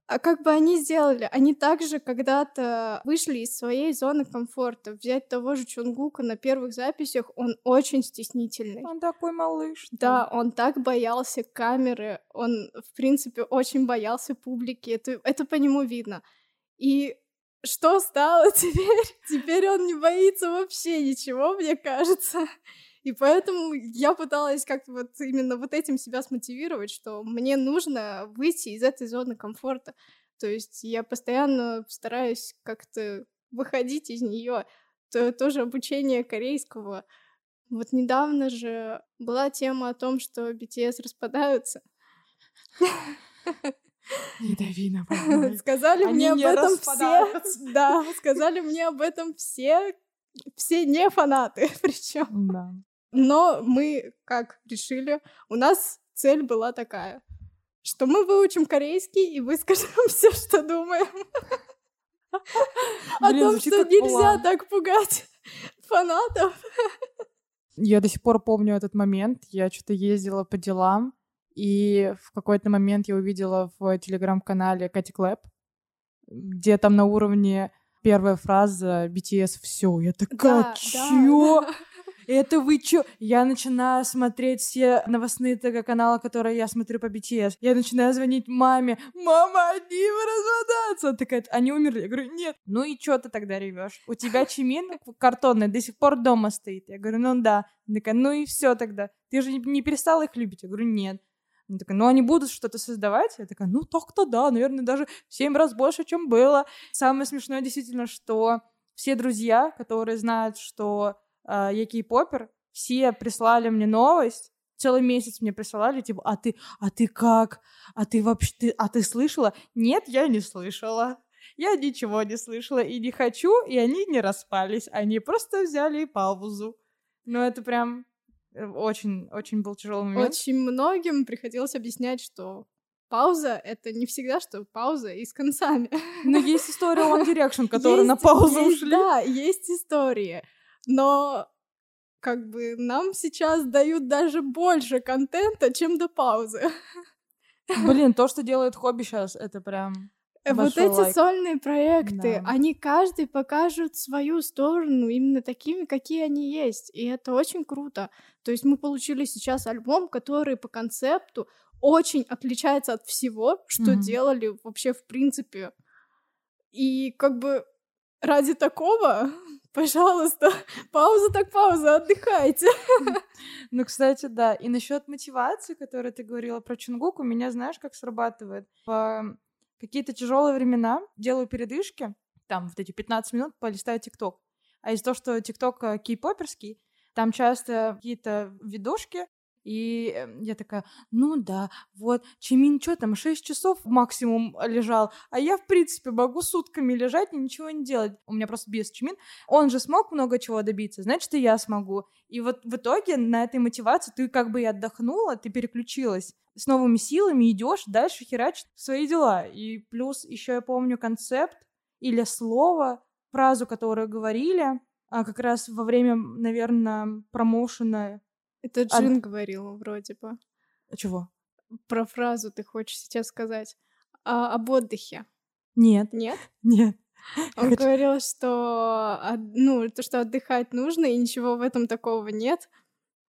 а как бы они сделали? Они также когда-то вышли из своей зоны комфорта. Взять того же Чунгука на первых записях, он очень стеснительный. Он такой малыш. Да, он так боялся камеры, он, в принципе, очень боялся публики. Это, это по нему видно. И что стало теперь? Теперь он не боится вообще ничего, мне кажется. И поэтому я пыталась как-то вот именно вот этим себя смотивировать, что мне нужно выйти из этой зоны комфорта. То есть я постоянно стараюсь как-то выходить из нее. То тоже обучение корейского. Вот недавно же была тема о том, что BTS распадаются. Не дави на Сказали мне об этом все. Да, сказали мне об этом все, все не фанаты, причем. Да. Но мы как решили, у нас цель была такая, что мы выучим корейский и выскажем все, что думаем. О том, что нельзя так пугать фанатов. Я до сих пор помню этот момент. Я что-то ездила по делам, и в какой-то момент я увидела в телеграм-канале Кати Клэп, где там на уровне первая фраза BTS все. Я такая, да, чё? Да. Это вы чё? Я начинаю смотреть все новостные ТГ-каналы, которые я смотрю по BTS. Я начинаю звонить маме. Мама, они разводятся. Она такая, они умерли. Я говорю, нет. Ну и чё ты тогда ревешь? У тебя чимин картонный до сих пор дома стоит. Я говорю, ну да. Она такая, ну и все тогда. Ты же не перестала их любить? Я говорю, нет. Она такая, ну они будут что-то создавать? Я такая, ну так-то да, наверное, даже в семь раз больше, чем было. Самое смешное действительно, что все друзья, которые знают, что э, я кей-попер, все прислали мне новость, целый месяц мне присылали, типа, а ты, а ты как? А ты вообще, ты, а ты слышала? Нет, я не слышала. Я ничего не слышала и не хочу, и они не распались. Они просто взяли паузу. Ну, это прям очень, очень был тяжелый момент. Очень многим приходилось объяснять, что пауза — это не всегда, что пауза и с концами. Но есть история One Direction, которая на паузу есть, ушли. Да, есть истории. Но как бы нам сейчас дают даже больше контента, чем до паузы. Блин, то, что делает хобби сейчас, это прям... Э, вот эти лайк. сольные проекты, да. они каждый покажут свою сторону именно такими, какие они есть. И это очень круто. То есть мы получили сейчас альбом, который по концепту очень отличается от всего, что mm-hmm. делали вообще в принципе. И как бы ради такого, пожалуйста, пауза так пауза, отдыхайте. Ну, кстати, да. И насчет мотивации, которую ты говорила про Чунгук, у меня знаешь, как срабатывает? В какие-то тяжелые времена делаю передышки, там вот эти 15 минут полистаю ТикТок. А из-за того, что ТикТок э, кей-поперский, там часто какие-то видушки, и эм, я такая, ну да, вот, Чимин что там, 6 часов максимум лежал, а я, в принципе, могу сутками лежать и ничего не делать. У меня просто без Чимин. Он же смог много чего добиться, значит, и я смогу. И вот в итоге на этой мотивации ты как бы и отдохнула, ты переключилась с новыми силами, идешь дальше херачить свои дела. И плюс еще я помню концепт или слово, фразу, которую говорили, а как раз во время, наверное, промоушена это Джин а... говорил вроде бы. Чего? Про фразу ты хочешь сейчас сказать. А, об отдыхе. Нет. Нет? Нет. Он хочу... говорил, что, ну, то, что отдыхать нужно, и ничего в этом такого нет.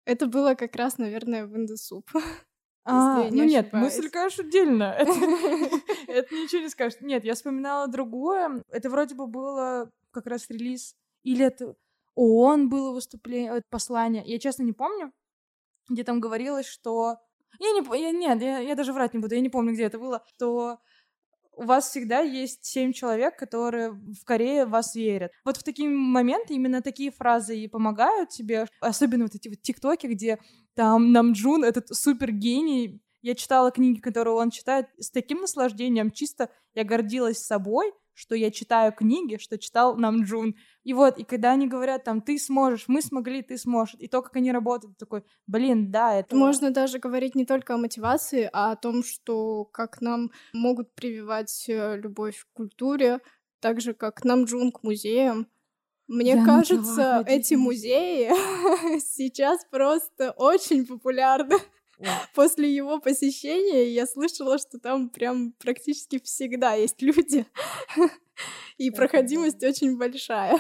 Это было как раз, наверное, в Индосуп. А, ну нет, мысль, конечно, отдельно. Это ничего не скажет. Нет, я вспоминала другое. Это вроде бы было как раз релиз. Или это ООН было выступление, послание. Я честно не помню где там говорилось, что... Я не... Я, нет, я, я даже врать не буду, я не помню, где это было, что у вас всегда есть семь человек, которые в Корее в вас верят. Вот в такие моменты именно такие фразы и помогают тебе, особенно вот эти вот тиктоки, где там Намджун, этот супер гений, я читала книги, которые он читает с таким наслаждением, чисто я гордилась собой, что я читаю книги, что читал нам Джун. И вот, и когда они говорят там, ты сможешь, мы смогли, ты сможешь, и то, как они работают, такой, блин, да, это... Можно даже говорить не только о мотивации, а о том, что как нам могут прививать э, любовь к культуре, так же, как нам Джун к музеям. Мне я кажется, эти музеи сейчас просто очень популярны. После его посещения я слышала, что там прям практически всегда есть люди, и проходимость очень большая.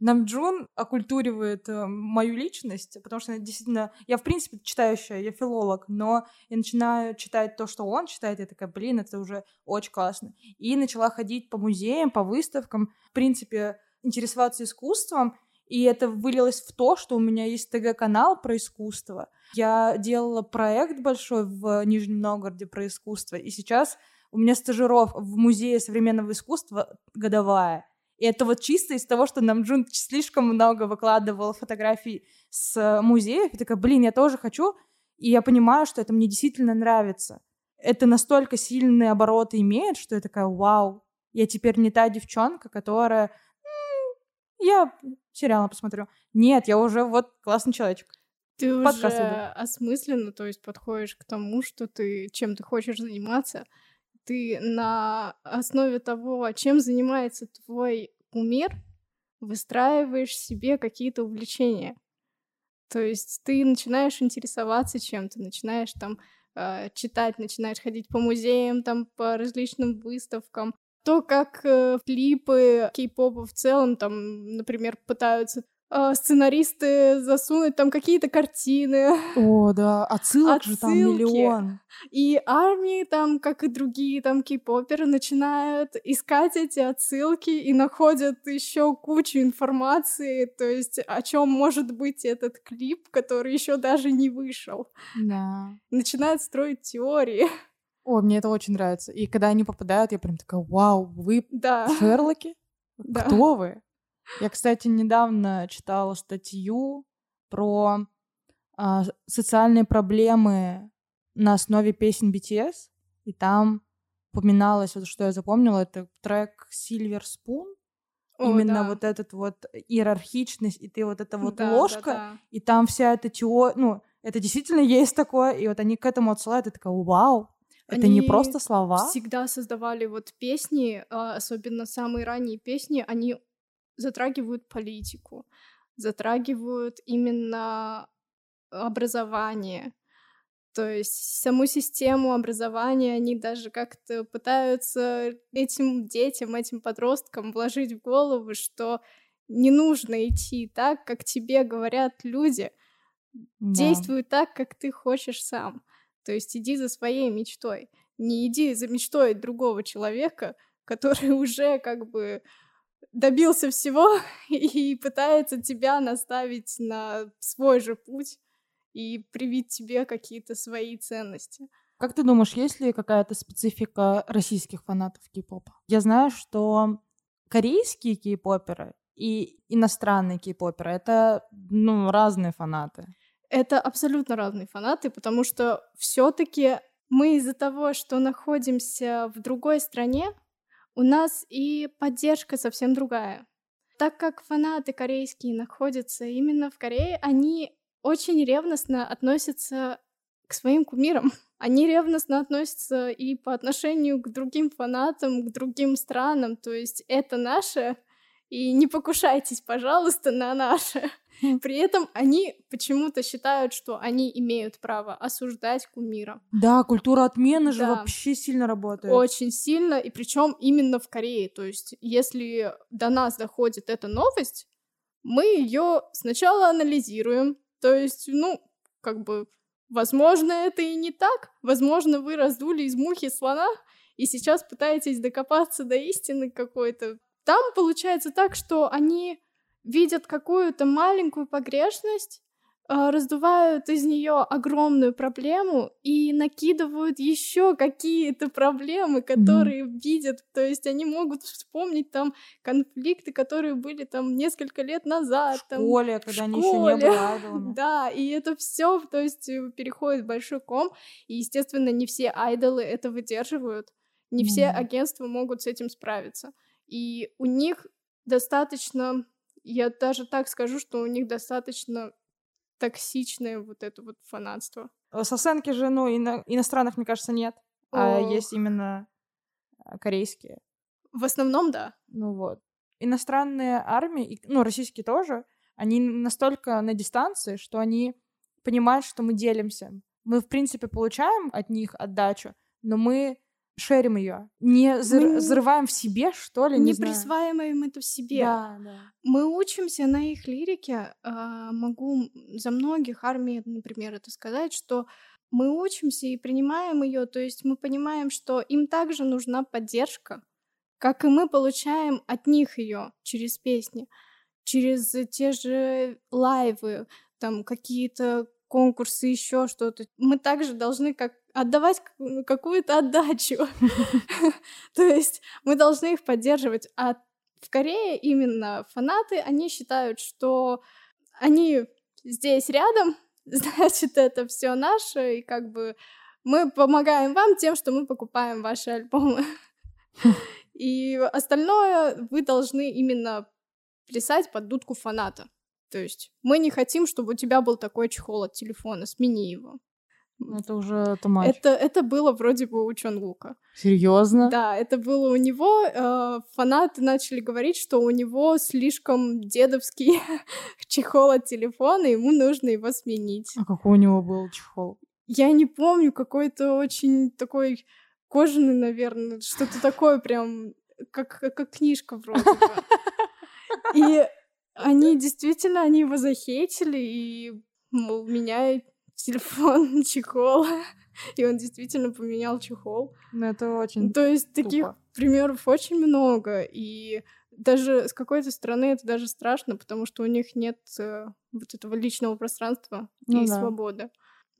Нам Джун окультуривает э, мою личность, потому что действительно, я в принципе читающая, я филолог, но я начинаю читать то, что он читает, я такая, блин, это уже очень классно. И начала ходить по музеям, по выставкам, в принципе, интересоваться искусством, и это вылилось в то, что у меня есть ТГ-канал про искусство. Я делала проект большой в Нижнем Новгороде про искусство, и сейчас у меня стажировка в Музее современного искусства годовая. И это вот чисто из того, что нам Джун слишком много выкладывал фотографий с музеев. И такая, блин, я тоже хочу. И я понимаю, что это мне действительно нравится. Это настолько сильные обороты имеет, что я такая, вау, я теперь не та девчонка, которая я сериал посмотрю. Нет, я уже вот классный человечек. Ты Подкаст уже иду. осмысленно, то есть подходишь к тому, что ты чем ты хочешь заниматься. Ты на основе того, чем занимается твой кумир, выстраиваешь себе какие-то увлечения. То есть ты начинаешь интересоваться чем-то, начинаешь там э, читать, начинаешь ходить по музеям, там по различным выставкам. То, как э, клипы кей-попа в целом, там, например, пытаются э, сценаристы засунуть там какие-то картины. О, да, отсылок Отсылки. же там миллион. И армии там, как и другие там кей-поперы, начинают искать эти отсылки и находят еще кучу информации, то есть о чем может быть этот клип, который еще даже не вышел. Да. Начинают строить теории. О, мне это очень нравится. И когда они попадают, я прям такая, вау, вы да. Шерлоки? Да. Кто вы? Я, кстати, недавно читала статью про а, социальные проблемы на основе песен BTS, и там упоминалось, вот что я запомнила, это трек Silver Spoon, о, именно да. вот этот вот иерархичность, и ты вот эта вот да, ложка, да, да. и там вся эта теория, ну, это действительно есть такое, и вот они к этому отсылают, и такая, вау, это они не просто слова. всегда создавали вот песни, а, особенно самые ранние песни, они затрагивают политику, затрагивают именно образование. То есть саму систему образования они даже как-то пытаются этим детям, этим подросткам вложить в голову, что не нужно идти так, как тебе говорят люди. Да. Действуй так, как ты хочешь сам. То есть иди за своей мечтой. Не иди за мечтой другого человека, который уже как бы добился всего и пытается тебя наставить на свой же путь и привить тебе какие-то свои ценности. Как ты думаешь, есть ли какая-то специфика российских фанатов кей-попа? Я знаю, что корейские кей-поперы и иностранные кей-поперы — это, ну, разные фанаты. Это абсолютно разные фанаты, потому что все таки мы из-за того, что находимся в другой стране, у нас и поддержка совсем другая. Так как фанаты корейские находятся именно в Корее, они очень ревностно относятся к своим кумирам. Они ревностно относятся и по отношению к другим фанатам, к другим странам. То есть это наше, и не покушайтесь, пожалуйста, на наше. При этом они почему-то считают, что они имеют право осуждать кумира. Да, культура отмены же да. вообще сильно работает. Очень сильно, и причем именно в Корее. То есть, если до нас доходит эта новость, мы ее сначала анализируем. То есть, ну, как бы, возможно, это и не так. Возможно, вы раздули из мухи слона и сейчас пытаетесь докопаться до истины какой-то. Там получается так, что они видят какую-то маленькую погрешность, а, раздувают из нее огромную проблему и накидывают еще какие-то проблемы, которые mm. видят. То есть они могут вспомнить там конфликты, которые были там несколько лет назад. В школе, там, когда в они еще не были айдолами. Да, и это все, то есть э, переходит в большой ком. И, естественно, не все айдолы это выдерживают. Не mm. все агентства могут с этим справиться. И у них достаточно я даже так скажу, что у них достаточно токсичное вот это вот фанатство. Э, Сосенки же, ну, ино- иностранных, мне кажется, нет. А О. есть именно э, корейские. В основном, да. Ну вот. Иностранные армии, ну, российские тоже, они настолько на дистанции, что они понимают, что мы делимся. Мы, в принципе, получаем от них отдачу, но мы шерим ее, не взр- взрываем в себе, что ли, не, не присваиваем это в себе. Да, да. Мы учимся на их лирике. А, могу за многих армий, например, это сказать, что мы учимся и принимаем ее, то есть мы понимаем, что им также нужна поддержка, как и мы получаем от них ее через песни, через те же лайвы, там какие-то конкурсы, еще что-то. Мы также должны как отдавать какую-то отдачу. То есть мы должны их поддерживать. А в Корее именно фанаты, они считают, что они здесь рядом, значит, это все наше, и как бы мы помогаем вам тем, что мы покупаем ваши альбомы. И остальное вы должны именно плясать под дудку фаната. То есть мы не хотим, чтобы у тебя был такой чехол от телефона, смени его. Это уже тумач. Это, это было вроде бы у Чон Лука. Серьезно? Да, это было у него. Э, фанаты начали говорить, что у него слишком дедовский чехол от телефона, ему нужно его сменить. А какой у него был чехол? Я не помню, какой-то очень такой кожаный, наверное, что-то такое прям, как, как книжка вроде бы. И они действительно, они его захейтили, и, мол, меняй телефон, чехол. И он действительно поменял чехол. Ну, это очень То есть таких примеров очень много. И даже с какой-то стороны это даже страшно, потому что у них нет э, вот этого личного пространства ну, и да. свободы.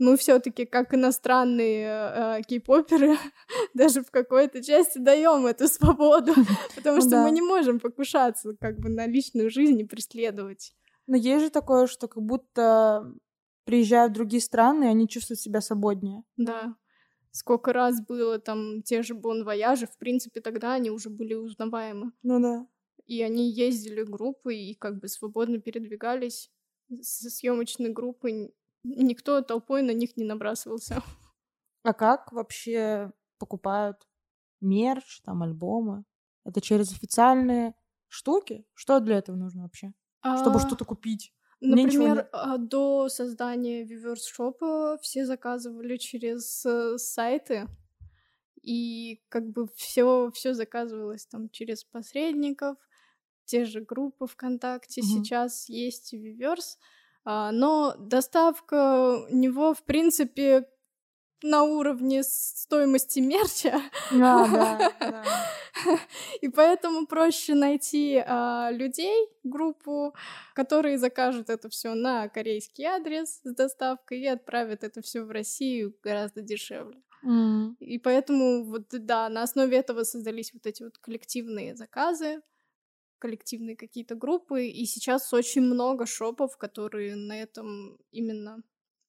Мы все-таки, как иностранные э, кей-поперы, даже в какой-то части даем эту свободу, потому ну что мы не можем покушаться как бы на личную жизнь и преследовать. Но есть же такое, что как будто приезжают в другие страны, и они чувствуют себя свободнее. Да. Сколько раз было там те же бон-вояжи, в принципе, тогда они уже были узнаваемы. Ну да. И они ездили группы и как бы свободно передвигались со съемочной группой. Никто толпой на них не набрасывался. А как вообще покупают мерч, там, альбомы? Это через официальные штуки? Что для этого нужно вообще? А... Чтобы что-то купить? Например, а, до создания Shop все заказывали через э, сайты, и как бы все все заказывалось там через посредников, те же группы ВКонтакте mm-hmm. сейчас есть Viverse, а, но доставка него в принципе на уровне стоимости мерча. Да, да, да. И поэтому проще найти а, людей, группу, которые закажут это все на корейский адрес с доставкой и отправят это все в Россию гораздо дешевле. Mm. И поэтому вот да, на основе этого создались вот эти вот коллективные заказы, коллективные какие-то группы, и сейчас очень много шопов, которые на этом именно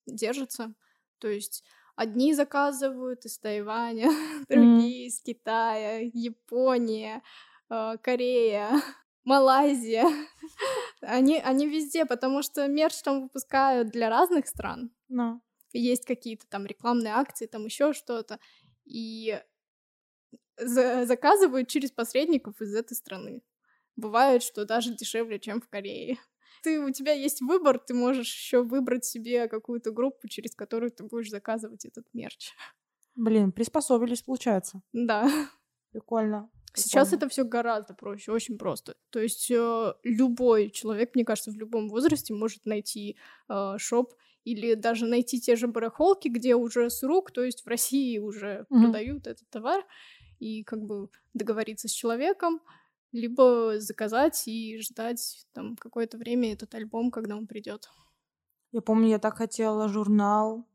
держатся. То есть Одни заказывают из Тайваня, другие из Китая, Япония, э, Корея, Малайзия. они, они везде, потому что мерч там выпускают для разных стран. No. Есть какие-то там рекламные акции, там еще что-то. И за заказывают через посредников из этой страны. Бывает, что даже дешевле, чем в Корее ты, у тебя есть выбор, ты можешь еще выбрать себе какую-то группу, через которую ты будешь заказывать этот мерч. Блин, приспособились, получается. Да. Прикольно. Сейчас это все гораздо проще, очень просто. То есть э, любой человек, мне кажется, в любом возрасте может найти э, шоп или даже найти те же барахолки, где уже с рук, то есть в России уже mm-hmm. продают этот товар, и как бы договориться с человеком, либо заказать и ждать там какое-то время этот альбом, когда он придет. Я помню, я так хотела журнал.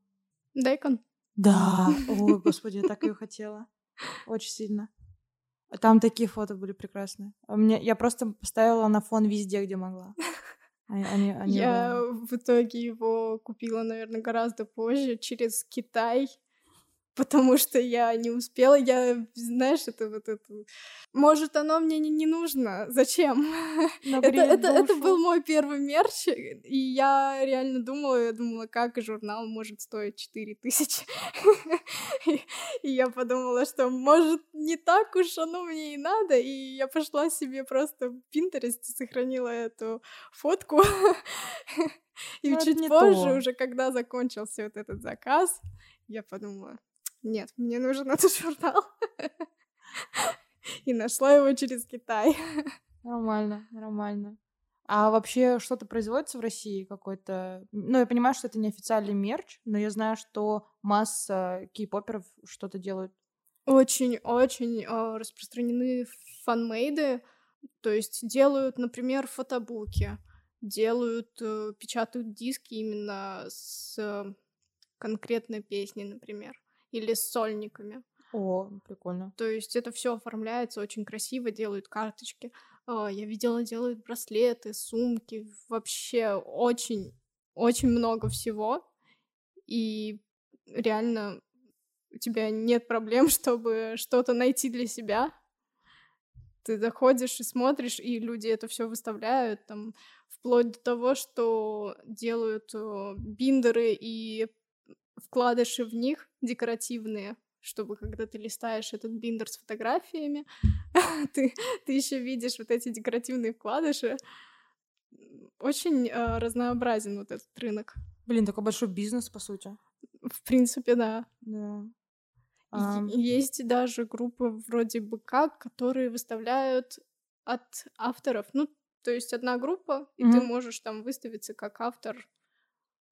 Дайкон? Да. Ой, господи, я так ее хотела. Очень сильно. Там такие фото были прекрасные. А мне, я просто поставила на фон везде, где могла. Они, они я в итоге его купила, наверное, гораздо позже через Китай потому что я не успела, я, знаешь, это вот это... Может, оно мне не, не нужно, зачем? это, это, это был мой первый мерч, и я реально думала, я думала, как журнал может стоить 4 тысячи. и я подумала, что, может, не так уж оно мне и надо, и я пошла себе просто в Pinterest сохранила эту фотку. И ну, чуть позже, то. уже когда закончился вот этот заказ, я подумала, нет, мне нужен этот журнал. И нашла его через Китай. Нормально, нормально. А вообще что-то производится в России какой-то? Ну, я понимаю, что это не официальный мерч, но я знаю, что масса кей-поперов что-то делают. Очень-очень э, распространены фанмейды, то есть делают, например, фотобуки, делают, э, печатают диски именно с э, конкретной песней, например или с сольниками. О, прикольно. То есть это все оформляется очень красиво, делают карточки. А, я видела, делают браслеты, сумки, вообще очень, очень много всего. И реально у тебя нет проблем, чтобы что-то найти для себя. Ты заходишь и смотришь, и люди это все выставляют, там, вплоть до того, что делают биндеры и вкладыши в них декоративные, чтобы когда ты листаешь этот биндер с фотографиями, ты, ты еще видишь вот эти декоративные вкладыши. Очень э, разнообразен вот этот рынок. Блин, такой большой бизнес, по сути. В принципе, да. Да. Um... Есть даже группы вроде БК, которые выставляют от авторов. Ну, то есть одна группа, и mm-hmm. ты можешь там выставиться как автор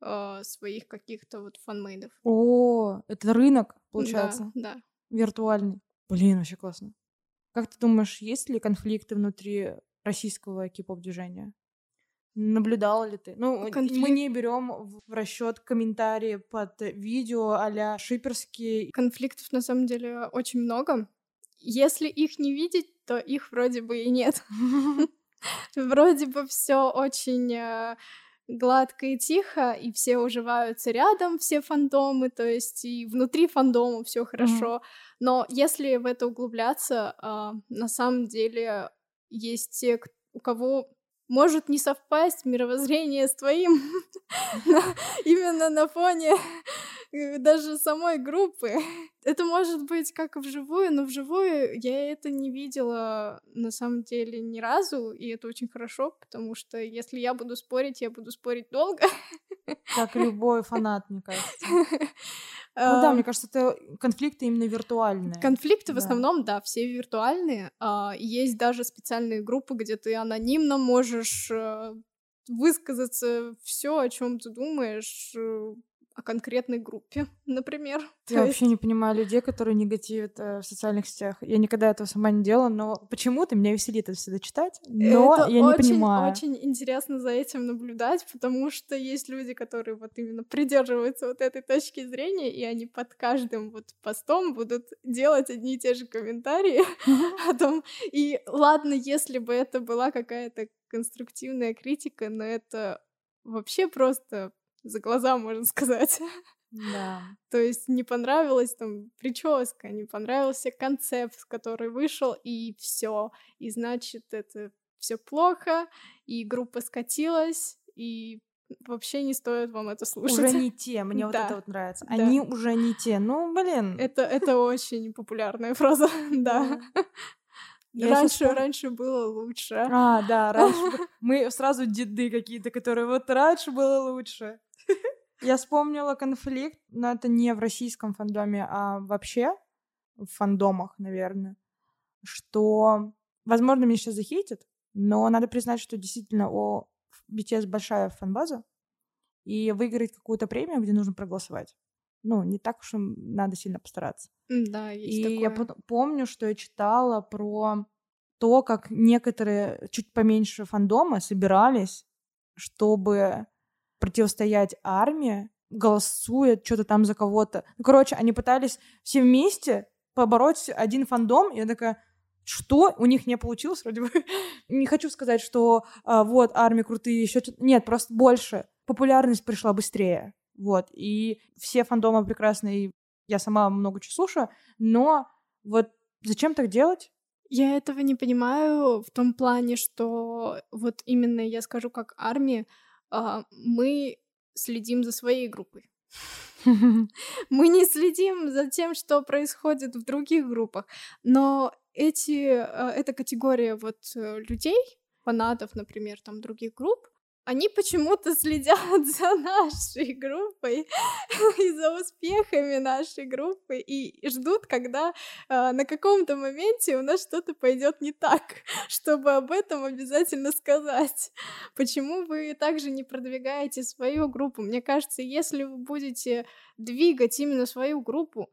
э, своих каких-то вот фанмейдов. О, это рынок, получается? Да, да. Виртуальный. Блин, вообще классно. Как ты думаешь, есть ли конфликты внутри российского кей-поп движения? Наблюдала ли ты? Ну, Конфликт... мы не берем в расчет комментарии под видео а шиперские. Конфликтов на самом деле очень много. Если их не видеть, то их вроде бы и нет. Вроде бы все очень э, гладко и тихо, и все уживаются рядом, все фандомы, то есть и внутри фандома все хорошо. Но если в это углубляться, а, на самом деле есть те, у кого может не совпасть мировоззрение с твоим именно на фоне э, даже самой группы. Это может быть как вживую, но вживую я это не видела на самом деле ни разу, и это очень хорошо, потому что если я буду спорить, я буду спорить долго. Как любой фанат, мне кажется. Ну да, мне кажется, это конфликты именно виртуальные. Конфликты в основном, да, все виртуальные. А, есть даже специальные группы, где ты анонимно можешь э, высказаться все, о чем ты думаешь, э, о конкретной группе, например. Я То вообще есть... не понимаю людей, которые негативят э, в социальных сетях. Я никогда этого сама не делала, но почему-то меня веселит это всегда читать, но это я не очень, понимаю. очень интересно за этим наблюдать, потому что есть люди, которые вот именно придерживаются вот этой точки зрения, и они под каждым вот постом будут делать одни и те же комментарии о том, и ладно, если бы это была какая-то конструктивная критика, но это вообще просто за глаза, можно сказать. Да. То есть не понравилась там прическа, не понравился концепт, который вышел, и все. И значит, это все плохо, и группа скатилась, и вообще не стоит вам это слушать. Уже не те, мне вот это вот нравится. Они да. уже не те. Ну, блин. Это, это очень популярная фраза, да. Я раньше, раньше было лучше. А, да, раньше. Мы сразу деды какие-то, которые вот раньше было лучше. Я вспомнила конфликт, но это не в российском фандоме, а вообще в фандомах, наверное, что, возможно, меня сейчас захейтят, но надо признать, что действительно у BTS большая фанбаза, и выиграть какую-то премию, где нужно проголосовать. Ну, не так уж надо сильно постараться. Да, есть И такое. я помню, что я читала про то, как некоторые чуть поменьше фандомы собирались, чтобы противостоять армии, голосует что-то там за кого-то. Ну, короче, они пытались все вместе побороть один фандом, я такая, что у них не получилось, вроде бы. не хочу сказать, что а, вот армии крутые, еще что-то. Нет, просто больше. Популярность пришла быстрее. Вот. И все фандомы прекрасные. Я сама много чего слушаю, но вот зачем так делать? Я этого не понимаю в том плане, что вот именно я скажу как армия, мы следим за своей группой. Мы не следим за тем, что происходит в других группах, но эти, а, эта категория вот э, людей, фанатов, например, там других групп, они почему-то следят за нашей группой и за успехами нашей группы и ждут, когда э, на каком-то моменте у нас что-то пойдет не так, чтобы об этом обязательно сказать. Почему вы также не продвигаете свою группу? Мне кажется, если вы будете двигать именно свою группу,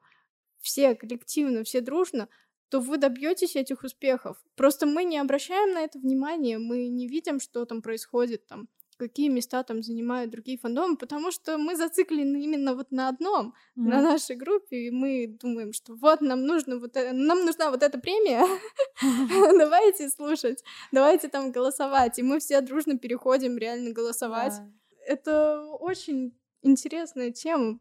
все коллективно, все дружно, то вы добьетесь этих успехов. Просто мы не обращаем на это внимания, мы не видим, что там происходит там какие места там занимают другие фандомы, потому что мы зациклены именно вот на одном, mm-hmm. на нашей группе, и мы думаем, что вот нам нужно вот это, нам нужна вот эта премия, давайте слушать, давайте там голосовать, и мы все дружно переходим реально голосовать. Это очень интересная тема.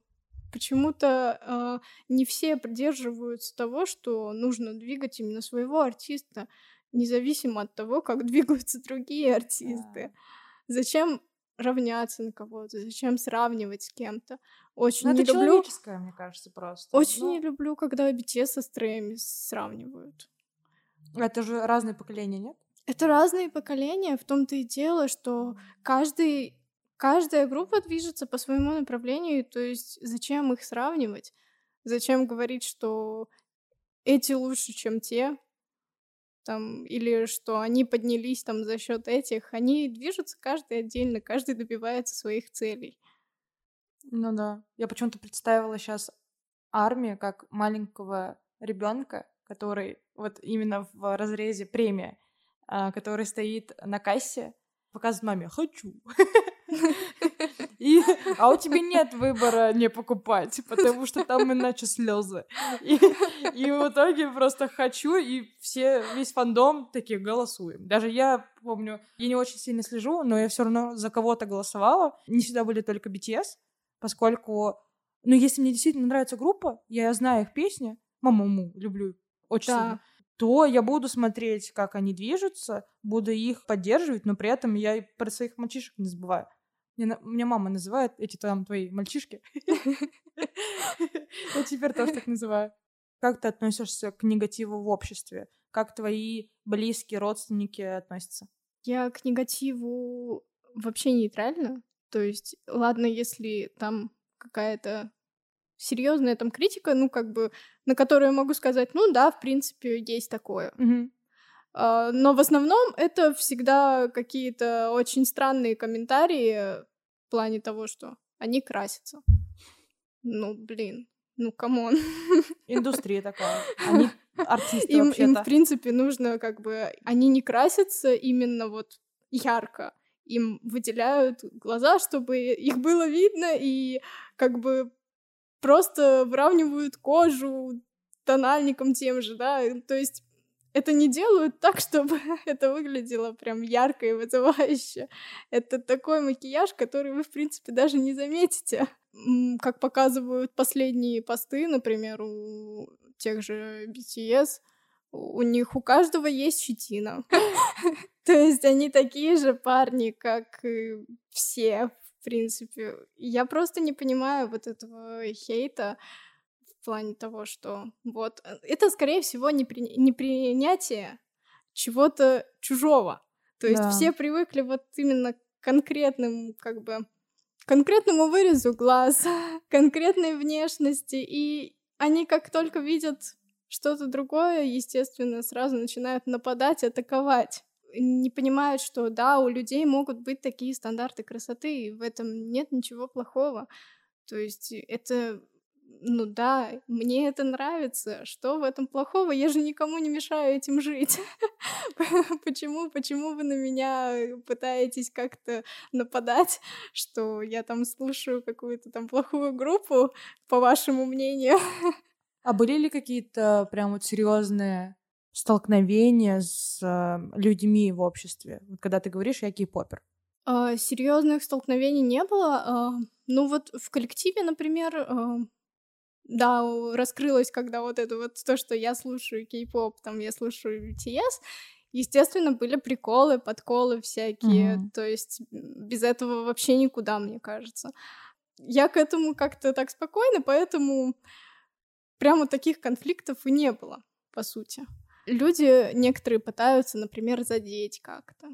Почему-то э, не все придерживаются того, что нужно двигать именно своего артиста, независимо от того, как двигаются другие артисты. Зачем равняться на кого-то, зачем сравнивать с кем-то. Очень ну, не это люблю. человеческое, мне кажется, просто. Очень Ну, не люблю, когда BTS со стреями сравнивают. Это же разные поколения, нет? Это разные поколения, в том-то и дело, что каждый, каждая группа движется по своему направлению, то есть зачем их сравнивать? Зачем говорить, что эти лучше, чем те? Там, или что они поднялись там за счет этих. Они движутся каждый отдельно, каждый добивается своих целей. Ну да. Я почему-то представила сейчас армию как маленького ребенка, который вот именно в разрезе премия, а, который стоит на кассе, показывает маме «хочу». И, а у тебя нет выбора не покупать, потому что там иначе слезы. И, и в итоге просто хочу, и все, весь фандом такие голосуем. Даже я помню, я не очень сильно слежу, но я все равно за кого-то голосовала. Не всегда были только BTS, поскольку, ну, если мне действительно нравится группа, я знаю их песни, Мамаму, люблю очень Да. сильно, то я буду смотреть, как они движутся, буду их поддерживать, но при этом я и про своих мальчишек не забываю. Меня мама называет эти там твои мальчишки. Я теперь тоже так называю. Как ты относишься к негативу в обществе? Как твои близкие родственники относятся? Я к негативу вообще нейтральна. То есть, ладно, если там какая-то серьезная там критика, ну, как бы, на которую я могу сказать, ну да, в принципе, есть такое. Мгм. А, Но в основном это всегда какие-то очень странные комментарии в плане того, что они красятся. Ну, блин, ну, come on. Индустрия такая. Они артисты Им, им, в принципе, нужно как бы... Они не красятся именно вот ярко. Им выделяют глаза, чтобы их было видно, и как бы просто выравнивают кожу тональником тем же, да. То есть это не делают так, чтобы это выглядело прям ярко и вызывающе. Это такой макияж, который вы, в принципе, даже не заметите. Как показывают последние посты, например, у тех же BTS, у них у каждого есть щетина. То есть они такие же парни, как все, в принципе. Я просто не понимаю вот этого хейта плане того, что вот э, это, скорее всего, непри- непринятие чего-то чужого. То есть Да. все привыкли вот именно к конкретным, как бы, конкретному вырезу глаз, конкретной внешности, и они как только видят что-то другое, естественно, сразу начинают нападать, атаковать. Не понимают, что да, у людей могут быть такие стандарты красоты, и в этом нет ничего плохого. То есть это, ну да, мне это нравится. Что в этом плохого? Я же никому не мешаю этим жить. Почему, почему вы на меня пытаетесь как-то нападать, что я там слушаю какую-то там плохую группу, по вашему мнению? А были ли какие-то прям вот серьезные столкновения с э, людьми в обществе? Вот когда ты говоришь, я кей-попер. А, серьезных столкновений не было. А, ну вот в коллективе, например, а, да, раскрылось, когда вот это вот то, что я слушаю кей-поп, там я слушаю BTS, естественно, были приколы, подколы всякие, Мгм. то есть без этого вообще никуда, мне кажется. Я к этому как-то так спокойно, поэтому прямо таких конфликтов и не было, по сути. Люди некоторые пытаются, например, задеть как-то.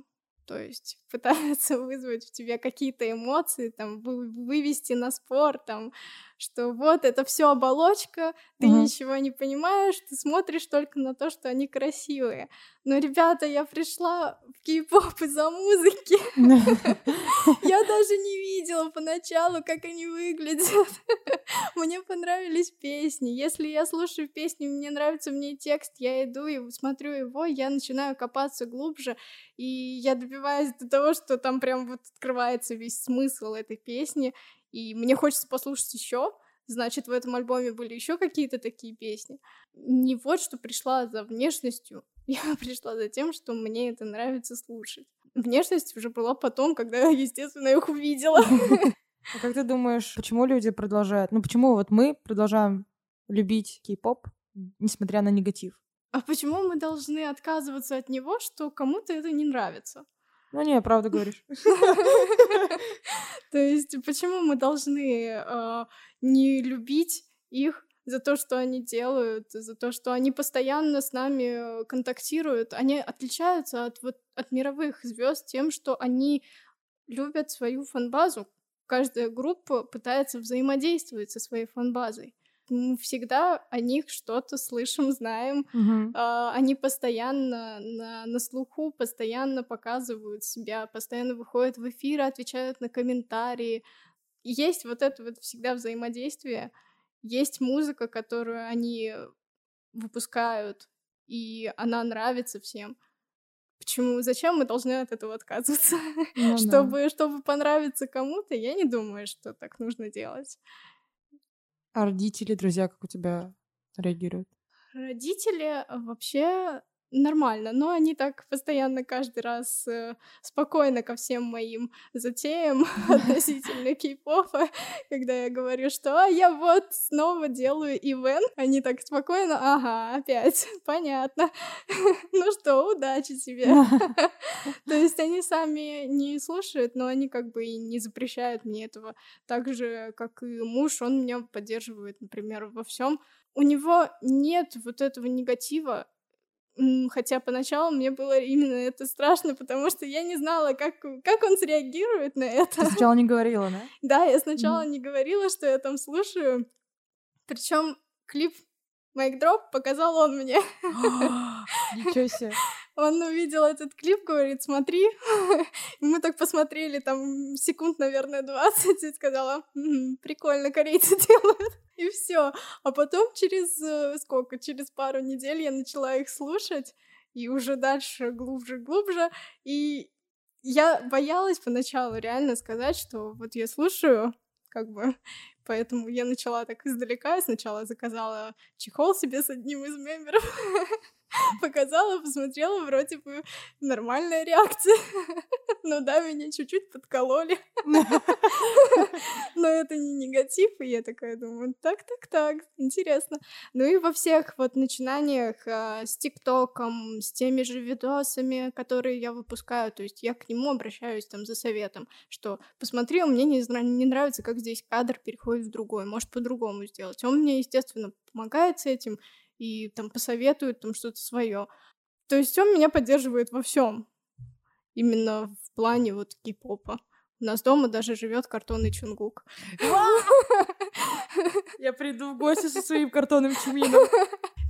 То есть пытаются вызвать в тебе какие-то эмоции, там, вы- вывести на спор, там, что вот это все оболочка, ты Мгм. ничего не понимаешь, ты смотришь только на то, что они красивые. Но, ребята, я пришла в кей-поп из-за музыки. Я даже не видела поначалу, как они выглядят. Мне понравились песни. Если я слушаю песни, мне нравится мне текст, я иду и смотрю его, я начинаю копаться глубже, и я добиваюсь до того, что там прям вот открывается весь смысл этой песни, и мне хочется послушать еще. Значит, в этом альбоме были еще какие-то такие песни. Не вот что пришла за внешностью, я пришла за тем, что мне это нравится слушать. Внешность уже была потом, когда я, естественно, их увидела. А как ты думаешь, почему люди продолжают? Ну, почему вот мы продолжаем любить кей-поп, несмотря на негатив? А почему мы должны отказываться от него, что кому-то это не нравится? Ну не, правда говоришь. То есть почему мы должны а, не любить их за то, что они делают, за то, что они постоянно с нами контактируют. Они отличаются от, вот, от мировых звезд тем, что они любят свою фанбазу. Каждая группа пытается взаимодействовать со своей фанбазой. Мы всегда о них что-то слышим, знаем. Мгм. А, они постоянно на, на слуху, постоянно показывают себя, постоянно выходят в эфир, отвечают на комментарии. И Есть вот это вот всегда взаимодействие. Есть музыка, которую они выпускают, и она нравится всем. Почему? Зачем мы должны от этого отказываться? Ну да. чтобы, чтобы понравиться кому-то, я не думаю, что так нужно делать. А родители, друзья, как у тебя реагируют? Родители а, вообще нормально, но они так постоянно каждый раз э, спокойно ко всем моим затеям относительно кей-попа, когда я говорю, что «А, я вот снова делаю ивент, они так спокойно, ага, опять, понятно, ну что, удачи тебе. То есть они сами не слушают, но они как бы и не запрещают мне этого. Так же, как и муж, он меня поддерживает, например, во всем. У него нет вот этого негатива, Хотя поначалу мне было именно это страшно, потому что я не знала, как, как он среагирует на это. Ты сначала не говорила, да? Да, я сначала не говорила, что я там слушаю. Причем клип Майк Дроп показал он мне. Ничего себе. Он увидел этот клип, говорит, смотри. Мы так посмотрели, там, секунд, наверное, 20, и сказала, «М, прикольно, корейцы делают. И все. А потом через э, сколько? Через пару недель я начала их слушать, и уже дальше глубже, глубже. И я боялась поначалу реально сказать, что вот я слушаю, как бы, поэтому я начала так издалека. Сначала заказала чехол себе с одним из мемберов, показала, посмотрела, вроде бы нормальная реакция. Ну да, меня чуть-чуть подкололи. Но это не негатив, и я такая думаю, так-так-так, интересно. Ну и во всех вот начинаниях а, с ТикТоком, с теми же видосами, которые я выпускаю, то есть я к нему обращаюсь там за советом, что посмотри, у меня не, не нравится, как здесь кадр переходит в другой, может по-другому сделать. Он мне, естественно, помогает с этим и там посоветует там что-то свое. То есть он меня поддерживает во всем. Именно в плане вот кей-попа. У нас дома даже живет картонный чунгук. Я приду в гости со своим картонным чумином.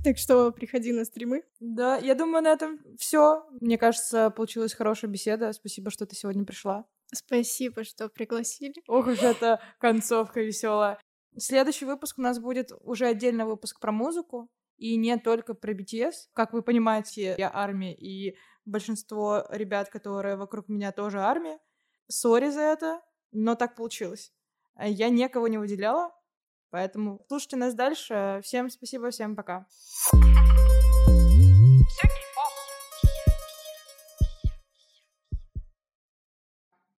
Так что приходи на стримы. Да, я думаю, на этом все. Мне кажется, получилась хорошая беседа. Спасибо, что ты сегодня пришла. Спасибо, что пригласили. Ох уж эта концовка веселая. Следующий выпуск у нас будет уже отдельный выпуск про музыку. И не только про BTS. Как вы понимаете, я армия, и большинство ребят, которые вокруг меня, тоже армия. Сори за это, но так получилось. А Я никого не выделяла, поэтому слушайте нас дальше. Всем спасибо, всем пока.